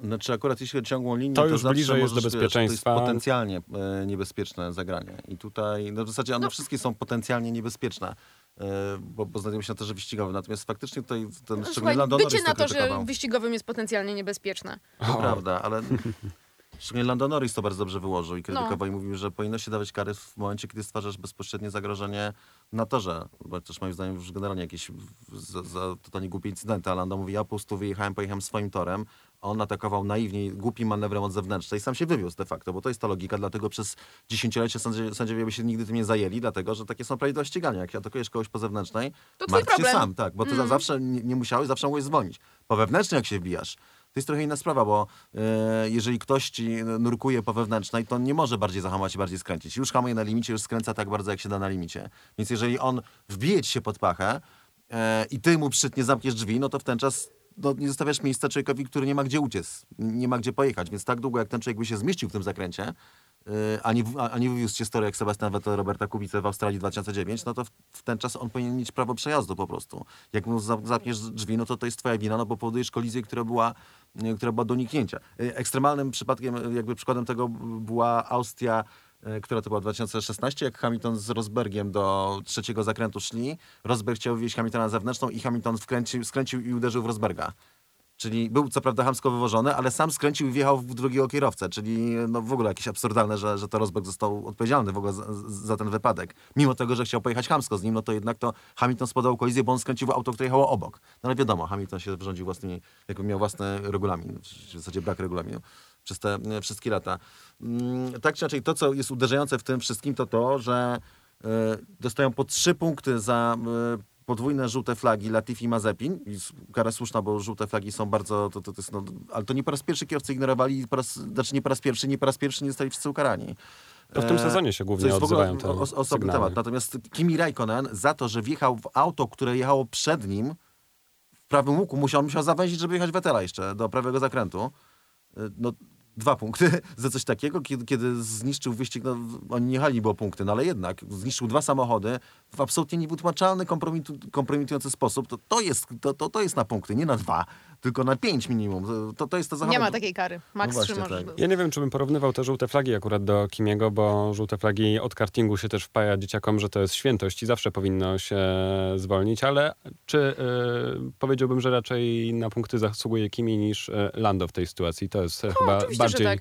Znaczy akurat jeśli chodzi o ciągłą linię, To to, już zawsze bliżej jest do bezpieczeństwa. Wiesz, to jest potencjalnie e, niebezpieczne zagranie. I tutaj, no w zasadzie one wszystkie są potencjalnie niebezpieczne, bo, bo znajdują się na torze wyścigowym. Natomiast faktycznie tutaj ten szczególnie Słuchaj, Lando bycie Norris na to torze krytykował. wyścigowym jest potencjalnie niebezpieczne. To prawda, ale szczególnie Lando Norris to bardzo dobrze wyłożył i krytykował i mówił, że powinno się dawać kary w momencie, kiedy stwarzasz bezpośrednie zagrożenie na torze. Bo też moim zdaniem już generalnie jakieś za, za totalnie głupie incydenty. A Lando mówi, ja po prostu wyjechałem, pojechałem swoim torem. On atakował naiwnie, głupim manewrem od zewnętrznej i sam się wywiózł de facto, bo to jest ta logika, dlatego przez dziesięciolecie sędziowie, sędziowie by się nigdy tym nie zajęli, dlatego że takie są prawidła do ścigania. Jak atakujesz kogoś po zewnętrznej, To martw się sam, tak, bo ty za zawsze nie, nie musiałeś, zawsze mogłeś zwolnić. Po wewnętrznej jak się wbijasz, to jest trochę inna sprawa, bo e, jeżeli ktoś ci nurkuje po wewnętrznej, to on nie może bardziej zahamować i bardziej skręcić. Już hamuje na limicie, już skręca tak bardzo, jak się da na limicie. Więc jeżeli on wbije ci się pod pachę e, i ty mu przytnie zamkniesz drzwi, no to w ten czas no, nie zostawiasz miejsca człowiekowi, który nie ma gdzie uciec, nie ma gdzie pojechać. Więc tak długo, jak ten człowiek by się zmieścił w tym zakręcie, y, a nie, w- a a nie wywiózł się z toru jak Sebastian Vettel Roberta Kubica w Australii 2009, no to w, w ten czas on powinien mieć prawo przejazdu po prostu. Jak mu za- zapniesz drzwi, no to to jest twoja wina, no bo powodujesz kolizję, która była, y, która była do uniknięcia. Y, Ekstremalnym przypadkiem, jakby przykładem tego była Austria, która to była 2016, jak Hamilton z Rosbergiem do trzeciego zakrętu szli. Rosberg chciał wywieźć Hamiltona na zewnętrzną i Hamilton wkręcił, skręcił i uderzył w Rosberga. Czyli był co prawda hamsko wywożony, ale sam skręcił i wjechał w drugiego kierowcę. Czyli no w ogóle jakieś absurdalne, że, że to Rosberg został odpowiedzialny w ogóle za, za ten wypadek. Mimo tego, że chciał pojechać hamsko z nim, no to jednak to Hamilton spodał kolizję, bo on skręcił w auto, które jechało obok. No ale wiadomo, Hamilton się wyrządził własnymi, jakby miał własny regulamin, w zasadzie brak regulaminu przez te e, wszystkie lata. Mm, Tak czy inaczej, to co jest uderzające w tym wszystkim, to to, że e, dostają po trzy punkty za e, podwójne żółte flagi Latifi i Mazepin. Kara słuszna, bo żółte flagi są bardzo... To, to, to jest, no, ale to nie po raz pierwszy kierowcy ignorowali, po raz, znaczy nie po raz pierwszy, nie po raz pierwszy nie zostali wszyscy ukarani. To w tym sezonie się głównie ogóle odzywają te o- os- osobny sygnały. temat. Natomiast Kimi Raikkonen za to, że wjechał w auto, które jechało przed nim w prawym łuku, musiał, on musiał zawęzić, żeby jechać Wettela jeszcze do prawego zakrętu. No, dwa punkty za coś takiego, kiedy, kiedy zniszczył wyścig, no, oni nie jechali, bo punkty, no ale jednak zniszczył dwa samochody w absolutnie niewytłumaczalny, kompromitu, kompromitujący sposób. To, to, jest, to, to, to jest na punkty, nie na dwa, tylko na pięć minimum. To, to jest to Nie zachowanie. ma takiej kary. Max No 3 właśnie, tak. Ja nie wiem, czy bym porównywał te żółte flagi akurat do Kimiego, bo żółte flagi od kartingu się też wpaja dzieciakom, że to jest świętość i zawsze powinno się zwolnić, ale czy y, powiedziałbym, że raczej na punkty zasługuje Kimi niż y, Lando w tej sytuacji? To jest e, chyba bardziej tak.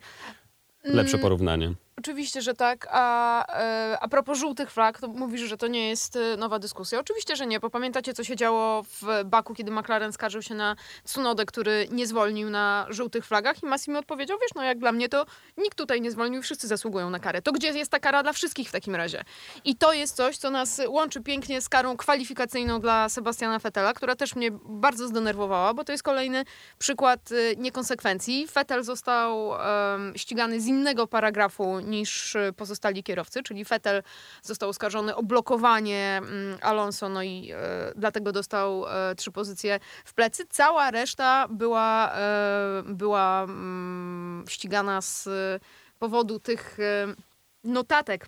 lepsze Mm, porównanie. Oczywiście, że tak. A, e, a propos żółtych flag, to mówisz, że to nie jest e, nowa dyskusja. Oczywiście, że nie, bo pamiętacie, co się działo w Baku, kiedy McLaren skarżył się na Tsunodę, który nie zwolnił na żółtych flagach i Massimo odpowiedział, wiesz, no jak dla mnie to nikt tutaj nie zwolnił wszyscy zasługują na karę. To gdzie jest ta kara dla wszystkich w takim razie? I to jest coś, co nas łączy pięknie z karą kwalifikacyjną dla Sebastiana Vettela, która też mnie bardzo zdenerwowała, bo to jest kolejny przykład e, niekonsekwencji. Vettel został em, ścigany z innego paragrafu niż e, pozostali kierowcy, czyli Vettel został oskarżony o blokowanie mm, Alonso, no i e, dlatego dostał e, trzy pozycje w plecy. Cała reszta była, e, była mm, ścigana z powodu tych e, notatek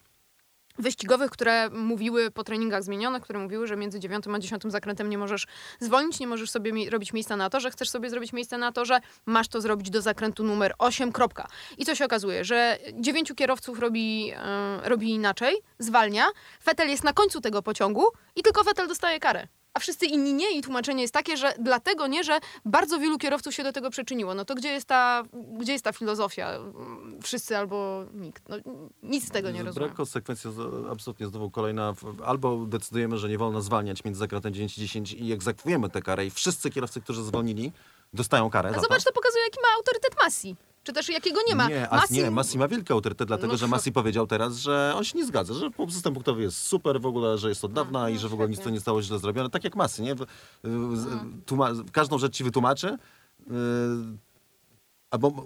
wyścigowych, które mówiły po treningach zmienionych, które mówiły, że między dziewiątym a dziesiątym zakrętem nie możesz zwolnić, nie możesz sobie mi- robić miejsca na to, że chcesz sobie zrobić miejsce na to, że masz to zrobić do zakrętu numer 8, kropka. I co się okazuje, że dziewięciu kierowców robi, e, robi inaczej, zwalnia, Vettel jest na końcu tego pociągu i tylko Vettel dostaje karę. A wszyscy inni nie i tłumaczenie jest takie, że dlatego nie, że bardzo wielu kierowców się do tego przyczyniło. No to gdzie jest ta, gdzie jest ta filozofia? Wszyscy albo nikt. No, nic z tego nie rozumiem. Brak konsekwencji absolutnie znowu kolejna. Albo decydujemy, że nie wolno zwalniać między zakrętem 9 i 10 i egzekwujemy tę karę i wszyscy kierowcy, którzy zwolnili, dostają karę A zobacz, to. to pokazuje, jaki ma autorytet Massi. Czy też jakiego nie ma. Nie, a, Massi, nie, Massi ma wielki autorytet, dlatego No że Massi powiedział teraz, że on się nie zgadza, że system punktowy jest super w ogóle, że jest od dawna No, i że w ogóle nic to nie stało źle zrobione. Tak jak Massi, nie? Każdą rzecz ci wytłumaczy. Yy, albo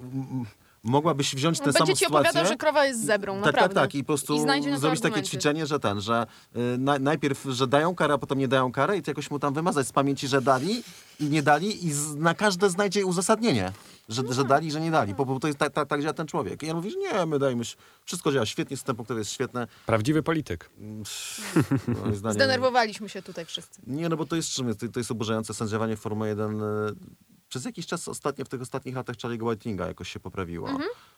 mogłabyś wziąć tę samą Będzie ci sytuację. opowiadał, że krowa jest zebrą, Tak, naprawdę. tak, tak. I po prostu I zrobić takie ćwiczenie, że ten, że y, na, najpierw, że dają karę, a potem nie dają karę i to jakoś mu tam wymazać z pamięci, że dali i nie dali i z, na każde znajdzie uzasadnienie, że, że dali i że nie dali. Po prostu to jest tak, tak, tak działa ten człowiek. I ja mówię, że nie, my dajmy, się- wszystko działa świetnie, system punktowy jest świetny. Prawdziwy polityk. Zdaniem- Zdenerwowaliśmy się tutaj wszyscy. Nie, no bo to jest czym jest? To, jest oburzające sędziowanie w Formule 1. y, przez jakiś czas ostatnio, w tych ostatnich latach Charlie'ego Whitinga jakoś się poprawiło.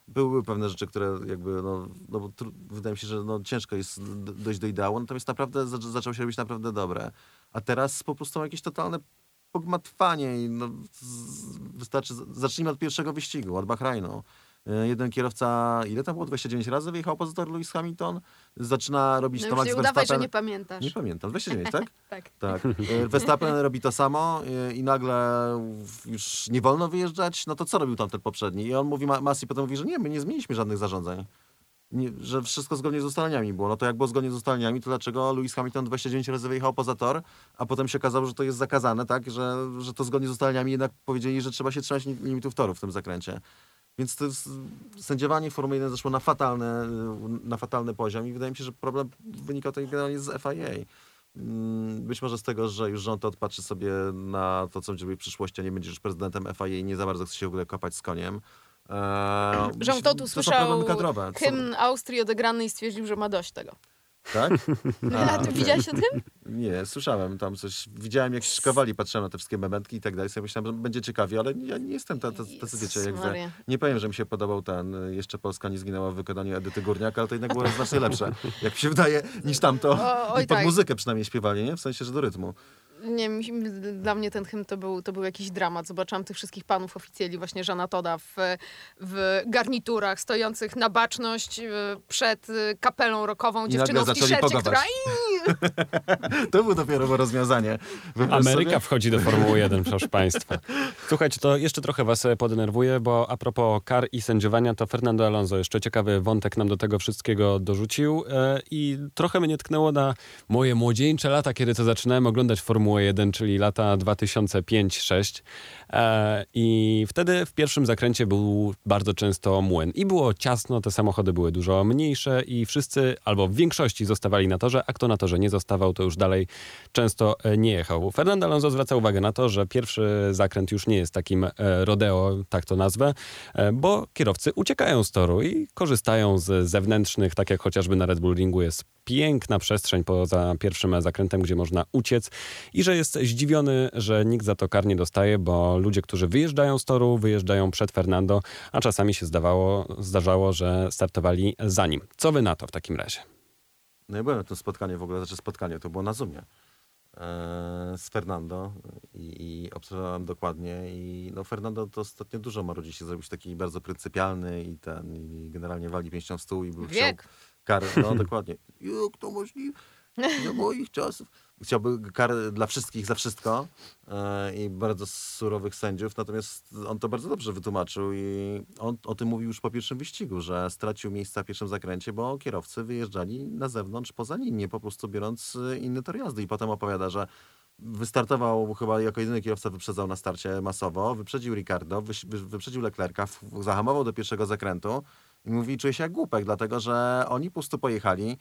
Były pewne rzeczy, które jakby, no, no bo tru- wydaje mi się, że no, ciężko jest dojść do ideału, natomiast naprawdę za- zaczęło się robić naprawdę dobre. A teraz po prostu są jakieś totalne pogmatwanie i no, wystarczy, zacznijmy od pierwszego wyścigu, od Bahrajnu. Y, Jeden kierowca, ile tam było? 29 razy wyjechał poza tor Lewis Hamilton. Zaczyna robić No to Max nie udawaj, że Verstappen. nie pamiętasz. Nie pamiętam, 29, tak? Tak. Tak. E, Verstappen robi to samo e, i nagle już nie wolno wyjeżdżać, no to co robił tamten poprzedni? I on mówi, Ma- Masi potem mówi, że nie, my nie zmieniliśmy żadnych zarządzeń. Nie, że wszystko zgodnie z ustaleniami było. No to jak było zgodnie z ustaleniami, to dlaczego Lewis Hamilton 29 razy wyjechał poza tor, a potem się okazało, że to jest zakazane, tak? Że, że to zgodnie z ustaleniami jednak powiedzieli, że trzeba się trzymać li- limitów toru w tym zakręcie. Więc to jest, sędziowanie Formuły 1 zeszło na fatalny, na fatalny poziom i wydaje mi się, że problem wynika tutaj generalnie z FIA. Mm, Być może z tego, że już rząd odpatrzy sobie na to, co będzie w przyszłości, a nie będzie już prezydentem FIA i nie za bardzo chce się w ogóle kopać z koniem. Eee, Jean Todt to są- hymn Austrii odegrany i stwierdził, że ma dość tego. Tak? A, ty widziałeś o tym? Nie, słyszałem tam coś. Widziałem, jak się szykowali, patrzyłem na te wszystkie mementki i tak dalej. Sobie myślałem, że będzie ciekawie, ale ja nie jestem tacy, tacy wiecie, jak. Nie powiem, że mi się podobał ten Jeszcze Polska nie zginęła w wykonaniu Edyty Górniak, ale to jednak było znacznie lepsze, jak mi się wydaje, niż tamto. O, oj I pod tak. muzykę przynajmniej śpiewali, nie? W sensie, że do rytmu. Nie, dla mnie ten hymn to był, to był jakiś dramat. Zobaczyłam tych wszystkich panów oficjeli, właśnie Żana Toda w, w garniturach, stojących na baczność e, przed e, kapelą rockową, I dziewczyną w t-shircie, która... To było dopiero rozwiązanie. Wyobraź Ameryka sobie? wchodzi do Formuły 1, proszę Państwa. Słuchajcie, to jeszcze trochę Was e, podenerwuję, bo a propos kar i sędziowania, to Fernando Alonso jeszcze ciekawy wątek nam do tego wszystkiego dorzucił i trochę mnie tknęło na moje młodzieńcze lata, kiedy to zaczynałem oglądać Formułę 1, czyli lata 2005-2006 e, i wtedy w pierwszym zakręcie był bardzo często młyn. I było ciasno, te samochody były dużo mniejsze i wszyscy, albo w większości zostawali na torze, a kto na torze nie zostawał, to już dalej często e, nie jechał. Fernando Alonso zwraca uwagę na to, że pierwszy zakręt już nie jest takim e, rodeo, tak to nazwę, bo kierowcy uciekają z toru i korzystają z zewnętrznych, tak jak chociażby na Red Bull Ringu jest piękna przestrzeń poza pierwszym zakrętem, gdzie można uciec. I że jest zdziwiony, że nikt za to kar nie dostaje, bo ludzie, którzy wyjeżdżają z toru, wyjeżdżają przed Fernando, a czasami się zdawało, zdarzało, że startowali za nim. Co wy na to w takim razie? No ja byłem na tym spotkaniu w ogóle, znaczy spotkanie, to było na Zoomie e, z Fernando i, i obserwowałem dokładnie i no Fernando to ostatnio dużo marudzi się zrobić taki bardzo pryncypialny i ten i generalnie wali pięścią w stół i był Wiek. chciał kar, no dokładnie. Jak to możliwe? Za moich czasów. Chciałby kar dla wszystkich za wszystko e, i bardzo surowych sędziów, natomiast on to bardzo dobrze wytłumaczył i on o tym mówił już po pierwszym wyścigu, że stracił miejsca w pierwszym zakręcie, bo kierowcy wyjeżdżali na zewnątrz, poza linię, po prostu biorąc e, inny tor jazdy. I potem opowiada, że wystartował chyba jako jedyny kierowca wyprzedzał na starcie masowo, wyprzedził Ricardo, wyprzedził Leclerca, zahamował do pierwszego zakrętu i mówi, czuję się jak głupek, dlatego że oni po prostu pojechali,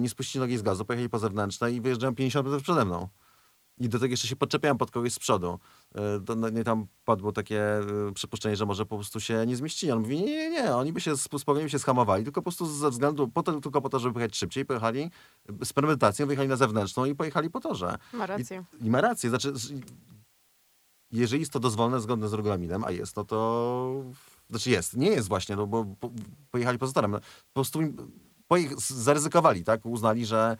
nie spuścili nogi z gazu, pojechali po zewnętrzne i wyjeżdżają 50 metrów przede mną. I do tego jeszcze się podczepiałem pod kogoś z przodu. E, To no, tam padło takie e, przypuszczenie, że może po prostu się nie zmieścili. On mówi, nie, nie, nie, oni by się sp- spokojnie się schamowali, tylko po prostu ze względu, po to, tylko po to, żeby pojechać szybciej, pojechali e, z premedytacją, wyjechali na zewnętrzną i pojechali po torze. Ma rację. I, I ma rację, znaczy, jeżeli jest to dozwolone zgodne z regulaminem, a jest, no to, znaczy jest, nie jest właśnie, no bo po, pojechali poza torem. No, Po prostu im, pojech, zaryzykowali, tak, uznali, że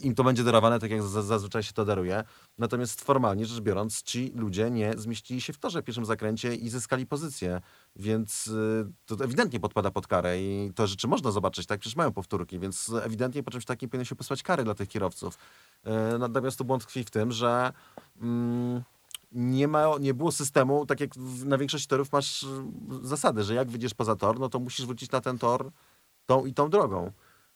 im to będzie darowane, tak jak za- zazwyczaj się to daruje. Natomiast formalnie rzecz biorąc, ci ludzie nie zmieścili się w torze w pierwszym zakręcie i zyskali pozycję, więc y, to ewidentnie podpada pod karę i to rzeczy można zobaczyć, tak, przecież mają powtórki, więc ewidentnie po czymś takim powinno się posłać kary dla tych kierowców. Y, Natomiast tu błąd tkwi w tym, że mm, nie, ma, nie było systemu, tak jak na większości torów masz y, zasady, że jak wyjdziesz poza tor, no to musisz wrócić na ten tor tą i tą drogą.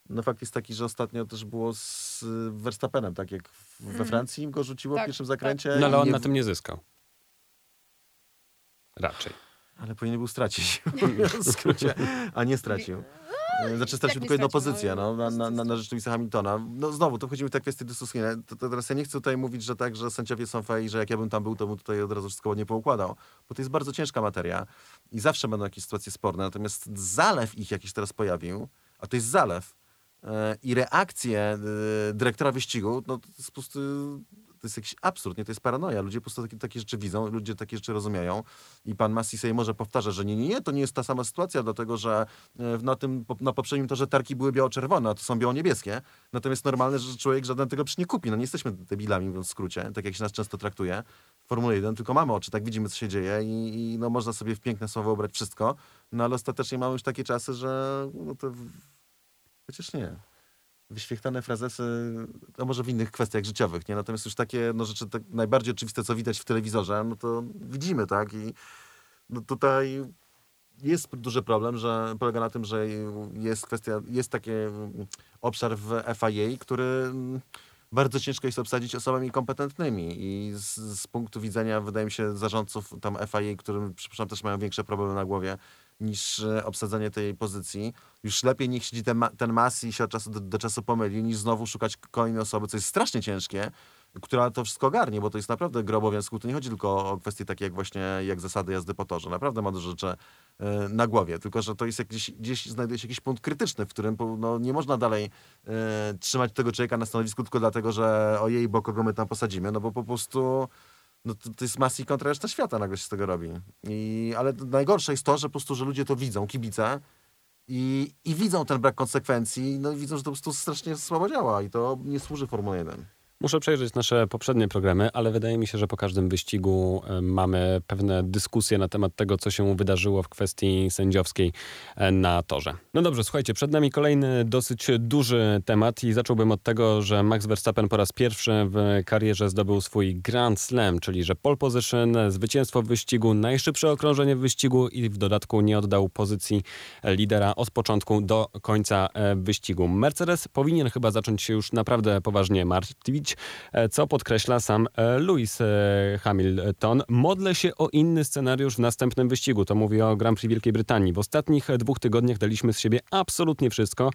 No fakt jest taki, że ostatnio też było z Verstappenem, tak jak we Francji im go rzuciło Tak, w pierwszym tak. zakręcie. No ale on nie- na tym nie zyskał. Raczej. Ale powinien był stracić, w skrócie, a nie stracił. Znaczy stracił nie tylko jedną stracił? pozycję no, na, na, na, na Hamiltona. No znowu, to wchodzimy w te kwestie dyskusyjne. To, to teraz ja nie chcę tutaj mówić, że tak, że sędziowie są i że jak ja bym tam był, to bym tutaj od razu wszystko ładnie poukładał. Bo to jest bardzo ciężka materia i zawsze będą jakieś sytuacje sporne. Natomiast zalew ich jakiś teraz pojawił, a to jest zalew, e, i reakcje e, dyrektora wyścigu, no to jest po prostu to jest jakiś absurd, nie? To jest paranoja. Ludzie po prostu takie, takie rzeczy widzą, ludzie takie rzeczy rozumieją i pan Massi sobie może powtarza, że nie, nie, nie, to nie jest ta sama sytuacja, dlatego że e, na tym, na poprzednim torze tarki były biało-czerwone, a to są biało-niebieskie. Natomiast normalne, że człowiek żaden tego nie kupi. No nie jesteśmy debilami, mówiąc w skrócie, tak jak się nas często traktuje. w Formule 1, tylko mamy oczy, tak widzimy, co się dzieje i, i no, można sobie w piękne słowo ubrać wszystko, no ale ostatecznie mamy już takie czasy, że no to przecież nie. Wyświechtane frazesy, a może w innych kwestiach życiowych, nie? Natomiast już takie no, rzeczy tak najbardziej oczywiste, co widać w telewizorze, no to widzimy, tak? I no, tutaj jest duży problem, że polega na tym, że jest kwestia, jest taki obszar w FIA, który mm, bardzo ciężko jest obsadzić osobami kompetentnymi i z, z punktu widzenia, wydaje mi się, zarządców tam FIA, którym, przypuszczam, też mają większe problemy na głowie niż e, obsadzenie tej pozycji. Już lepiej niech siedzi ten, ten mas i się od czasu do, do czasu pomyli, niż znowu szukać kolejnej osoby, co jest strasznie ciężkie, która to wszystko ogarnie, bo to jest naprawdę gra obowiązku. To nie chodzi tylko o kwestie takie jak właśnie jak zasady jazdy po torze. Naprawdę ma dużo rzeczy e, na głowie, tylko że to jest jakiś, gdzieś znajduje się jakiś punkt krytyczny, w którym no, nie można dalej e, trzymać tego człowieka na stanowisku tylko dlatego, że ojej, bo kogo my tam posadzimy, no bo po prostu no to, to jest Masi kontra reszta świata nagle się z tego robi. I, ale najgorsze jest to, że po prostu, że ludzie to widzą, kibice, i, i widzą ten brak konsekwencji, no i widzą, że to po prostu strasznie słabo działa i to nie służy Formule 1. Muszę przejrzeć nasze poprzednie programy, ale wydaje mi się, że po każdym wyścigu e, mamy pewne dyskusje na temat tego, co się wydarzyło w kwestii sędziowskiej e, na torze. No dobrze, słuchajcie, przed nami kolejny dosyć duży temat i zacząłbym od tego, że Max Verstappen po raz pierwszy w karierze zdobył swój Grand Slam, czyli że pole position, zwycięstwo w wyścigu, najszybsze okrążenie w wyścigu i w dodatku nie oddał pozycji lidera od początku do końca e, wyścigu. Mercedes powinien chyba zacząć się już naprawdę poważnie martwić, e, co podkreśla sam e, Lewis e, Hamilton. Modlę się o inny scenariusz w następnym wyścigu. To mówi o Grand Prix Wielkiej Brytanii. W ostatnich dwóch tygodniach daliśmy z siebie absolutnie wszystko.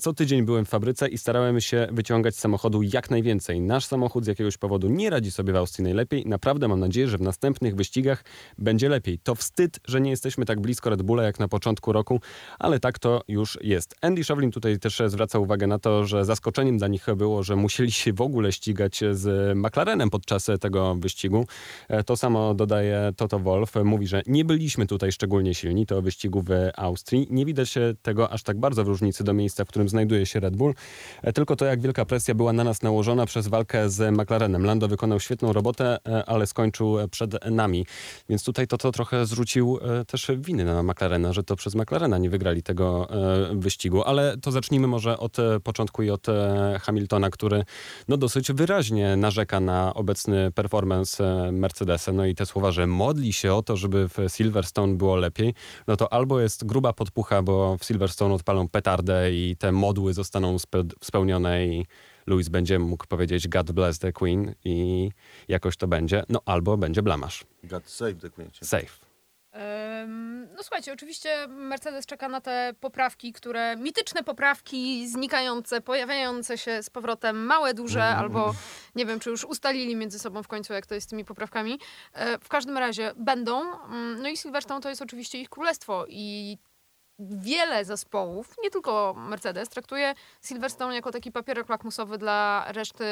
Co tydzień byłem w fabryce i starałem się wyciągać z samochodu jak najwięcej. Nasz samochód z jakiegoś powodu nie radzi sobie w Austrii najlepiej. Naprawdę mam nadzieję, że w następnych wyścigach będzie lepiej. To wstyd, że nie jesteśmy tak blisko Red Bulla jak na początku roku, ale tak to już jest. Andy Shovlin tutaj też zwraca uwagę na to, że zaskoczeniem dla nich było, że musieli się w ogóle ścigać z McLarenem podczas tego wyścigu. E, To samo dodaje Toto Wolff. Mówi, że nie byliśmy tutaj szczególnie silni, to wyścigu w Austrii. Nie widać się tego aż tak bardzo w różnicy do miejsca, w którym znajduje się Red Bull, E, tylko to, jak wielka presja była na nas nałożona przez walkę z McLarenem. Lando wykonał świetną robotę, e, ale skończył e, przed nami. Więc tutaj Toto trochę zrzucił e, też winy na McLarena, że to przez McLarena nie wygrali tego e, wyścigu. Ale to zacznijmy może od e, początku i od e, Hamiltona, który no dosyć wyraźnie narzeka na obecny performance e, Mercedesa. No i te słowa, że modli się o to, żeby w Silverstone było lepiej, no to albo jest gruba podpucha, bo w Silverstone odpalą petardę i te modły zostaną spe- spełnione i Lewis będzie mógł powiedzieć God bless the Queen i jakoś to będzie, no albo będzie blamasz. God save the Queen. Safe. No słuchajcie, oczywiście Mercedes czeka na te poprawki, które mityczne poprawki znikające, pojawiające się z powrotem, małe, duże, albo nie wiem, czy już ustalili między sobą w końcu, jak to jest z tymi poprawkami. E, W każdym razie będą. Mm, No i Silverstone to jest oczywiście ich królestwo i wiele zespołów, nie tylko Mercedes, traktuje Silverstone jako taki papierek lakmusowy dla reszty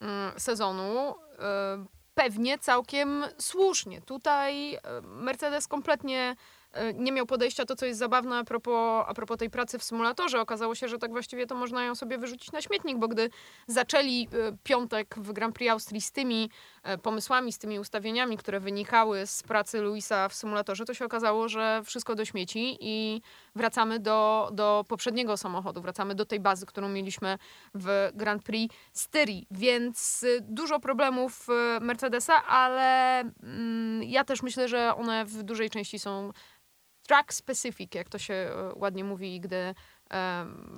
mm, sezonu. Pewnie całkiem słusznie. Tutaj e, Mercedes kompletnie e, nie miał podejścia to, co jest zabawne a propos, a propos tej pracy w symulatorze. Okazało się, że tak właściwie to można ją sobie wyrzucić na śmietnik, bo gdy zaczęli e, piątek w Grand Prix Austrii z tymi pomysłami, z tymi ustawieniami, które wynikały z pracy Luisa w symulatorze, to się okazało, że wszystko do śmieci i wracamy do, do poprzedniego samochodu, wracamy do tej bazy, którą mieliśmy w Grand Prix Styrii, więc y, dużo problemów y, Mercedesa, ale mm, ja też myślę, że one w dużej części są track specific, jak to się y, ładnie mówi, i gdy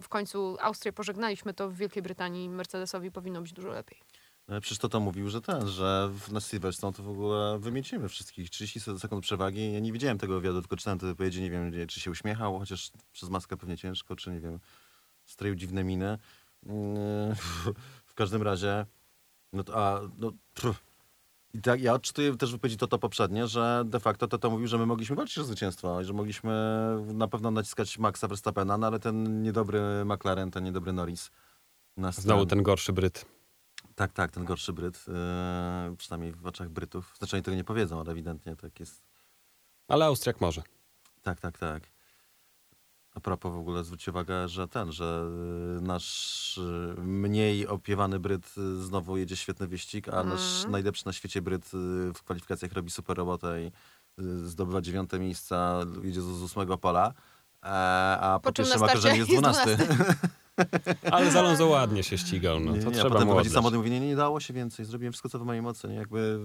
w końcu Austrię pożegnaliśmy, to w Wielkiej Brytanii Mercedesowi powinno być dużo lepiej. No, przecież to to mówił, że ten, że na Silverstone to w ogóle wymiecimy wszystkich. 30 se- sekund przewagi. Ja nie widziałem tego wywiadu, tylko czytałem te wypowiedzi. Nie wiem, czy się uśmiechał, chociaż przez maskę pewnie ciężko, czy nie wiem, stroił dziwne miny. Yy, W każdym razie, no to, a, no, pff. I tak, ja odczytuję też wypowiedzi Toto poprzednie, że de facto Toto mówił, że my mogliśmy walczyć o zwycięstwo i że mogliśmy na pewno naciskać Maxa Verstappena, no ale ten niedobry McLaren, ten niedobry Norris nas Znowu ten gorszy Bryt. Tak, tak, ten gorszy Bryt, yy, przynajmniej w oczach Brytów. Znaczy oni tego nie powiedzą, ale ewidentnie tak jest. Ale Austriak może. Tak, tak, tak. A propos w ogóle zwróć uwagę, że ten, że y, nasz y, mniej opiewany Bryt znowu jedzie świetny wyścig, a nasz najlepszy na świecie Bryt w kwalifikacjach robi super robotę i zdobywa dziewiąte miejsca, jedzie z, ósmego pola, e, a po, Po czym na jest dwunasty. Ale z Alonso ładnie się ścigał, no nie, to nie, trzeba potem mu oddać. samochód mówi, nie, nie, nie dało się więcej, zrobiłem wszystko, co w mojej mocy, nie? Jakby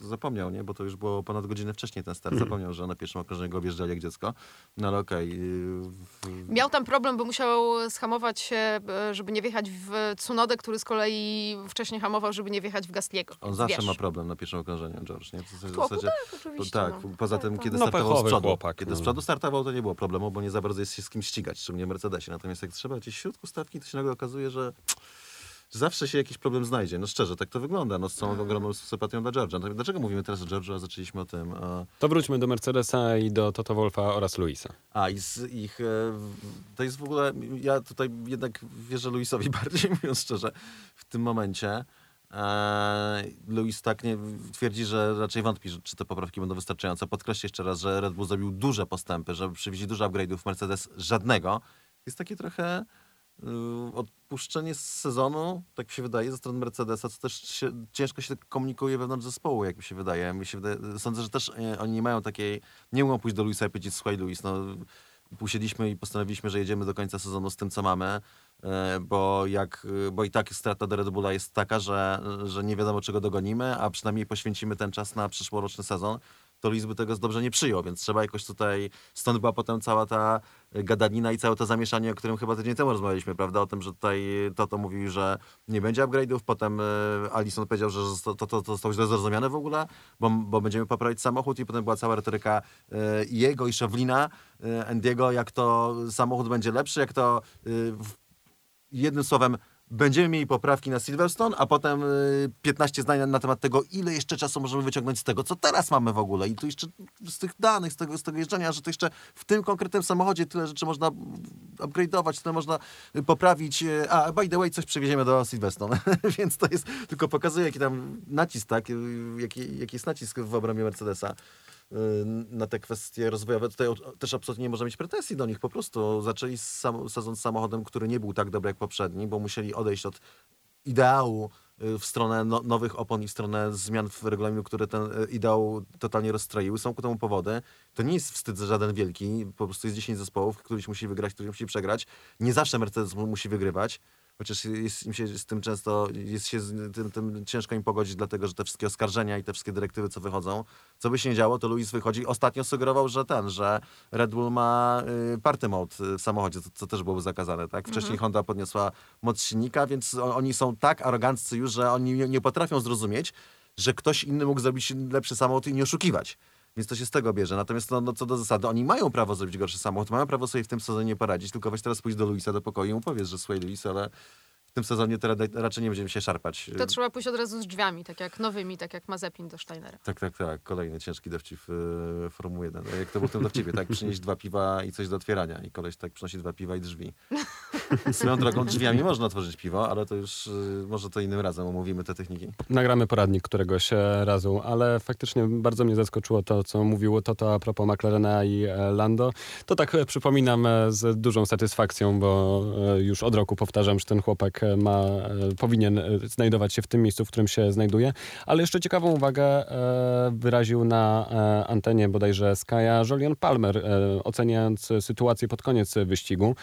zapomniał, nie? Bo to już było ponad godzinę wcześniej ten start, zapomniał, że na pierwszym okrążeniu go objeżdżali jak dziecko. No ale okej. y, w- Miał tam problem, bo musiał schamować się, e, żeby nie wjechać w Tsunodę, który z kolei wcześniej hamował, żeby nie wjechać w Gastiego. On zawsze wiesz, ma problem na pierwszym okrążeniu, George, nie? To w tłoku, zasadzie, tak, oczywiście, tak, no. poza Tak, tym, tak. kiedy No, startował z pechowy przodu, chłopak, kiedy no. z przodu startował, to nie było problemu, bo nie za bardzo jest się z kim ścigać, szczególnie w Mercedesie. Natomiast jak trzeba gdzieś w środku stawki, to się nagle okazuje, że zawsze się jakiś problem znajdzie. No szczerze, tak to wygląda, no z całą Mm. ogromną sympatią dla George'a. Natomiast Dlaczego mówimy teraz o George'u, a zaczęliśmy o tym? A, To wróćmy do Mercedesa i do Toto Wolfa oraz Luisa. a i z ich, e, to jest w ogóle, ja tutaj jednak wierzę Luisowi bardziej, mówiąc szczerze, w tym momencie. E, Luis tak nie, twierdzi, że raczej wątpi, czy te poprawki będą wystarczające. Podkreślę jeszcze raz, że Red Bull zrobił duże postępy, że przywieźli dużo upgrade'ów, Mercedes żadnego. Jest takie trochę odpuszczenie z sezonu, tak mi się wydaje, ze strony Mercedesa, co też się, ciężko się komunikuje wewnątrz zespołu, jak mi się wydaje. Mi się wydaje sądzę, że też e, oni nie mają takiej, nie mogą pójść do Luisa i powiedzieć, słuchaj Luis, no usiedliśmy i postanowiliśmy, że jedziemy do końca sezonu z tym, co mamy, bo, jak, bo i tak strata do Red Bulla jest taka, że, że nie wiadomo, czego dogonimy, a przynajmniej poświęcimy ten czas na przyszłoroczny sezon, to Luis by tego dobrze nie przyjął, więc trzeba jakoś tutaj, stąd była potem cała ta gadanina i całe to zamieszanie, o którym chyba tydzień temu rozmawialiśmy, prawda, o tym, że tutaj Toto mówił, że nie będzie upgrade'ów, potem e, Alison powiedział, że to, to, to zostało źle zrozumiane w ogóle, bo, bo będziemy poprawiać samochód i potem była cała retoryka e, jego i Szewlina, e, Andiego, jak to samochód będzie lepszy, jak to jednym słowem będziemy mieli poprawki na Silverstone, a potem y, 15 zdań na, temat tego, ile jeszcze czasu możemy wyciągnąć z tego, co teraz mamy w ogóle. I tu jeszcze z tych danych, z tego, z tego jeżdżenia, że to jeszcze w tym konkretnym samochodzie tyle rzeczy można upgrade'ować, tyle można y, poprawić. y, A, by the way, coś przewieziemy do Silverstone. Więc to jest, tylko pokazuje, jaki tam nacisk, tak? y, Jaki, jaki jest nacisk w obrębie Mercedesa y, na te kwestie rozwojowe. Tutaj też absolutnie nie można mieć pretensji do nich. Po prostu zaczęli sam, sezon samochodem, który nie był tak dobry jak poprzedni, bo musieli odejść od ideału y, w stronę no, nowych opon i w stronę zmian w regulaminie, które ten y, ideał totalnie rozstroiły. Są ku temu powody. To nie jest wstyd żaden wielki. Po prostu jest 10 zespołów, któryś musi wygrać, któryś musi przegrać. Nie zawsze Mercedes mu- musi wygrywać. Chociaż jest, im się z tym często jest się z tym, tym ciężko im pogodzić, dlatego że te wszystkie oskarżenia i te wszystkie dyrektywy, co wychodzą, co by się nie działo, to Luis wychodzi. Ostatnio sugerował, że ten, że Red Bull ma y, party mode y, w samochodzie, co, co też byłoby zakazane. Tak? Wcześniej Honda podniosła moc silnika, więc oni są tak aroganccy już, że oni nie, nie potrafią zrozumieć, że ktoś inny mógł zrobić lepszy samochód i nie oszukiwać. Więc to się z tego bierze. Natomiast no, no, co do zasady, oni mają prawo zrobić gorszy samochód, mają prawo sobie w tym sezonie poradzić, tylko weź teraz pójść do Luisa do pokoju i mu powiedz, że słuchaj Luis, ale w tym sezonie to ra- raczej nie będziemy się szarpać. To trzeba pójść od razu z drzwiami, tak jak nowymi, tak jak Mazepin do Steinera. Tak, tak, tak. Kolejny ciężki dowcip w e, Formuły 1. Jak to było w tym dowcipie, tak? Przynieść dwa piwa i coś do otwierania. I koleś tak przynosi dwa piwa i drzwi. Swoją drogą drzwiami można otworzyć piwo, ale to już e, może to innym razem omówimy te techniki. Nagramy poradnik któregoś e, razu, ale faktycznie bardzo mnie zaskoczyło to, co mówiło Toto a propos McLarena i Lando. To tak przypominam z dużą satysfakcją, bo już od roku powtarzam, że ten chłopak e, ma, e, powinien e, znajdować się w tym miejscu, w którym się znajduje. Ale jeszcze ciekawą uwagę wyraził na antenie bodajże Skya Julian Palmer, oceniając sytuację pod koniec wyścigu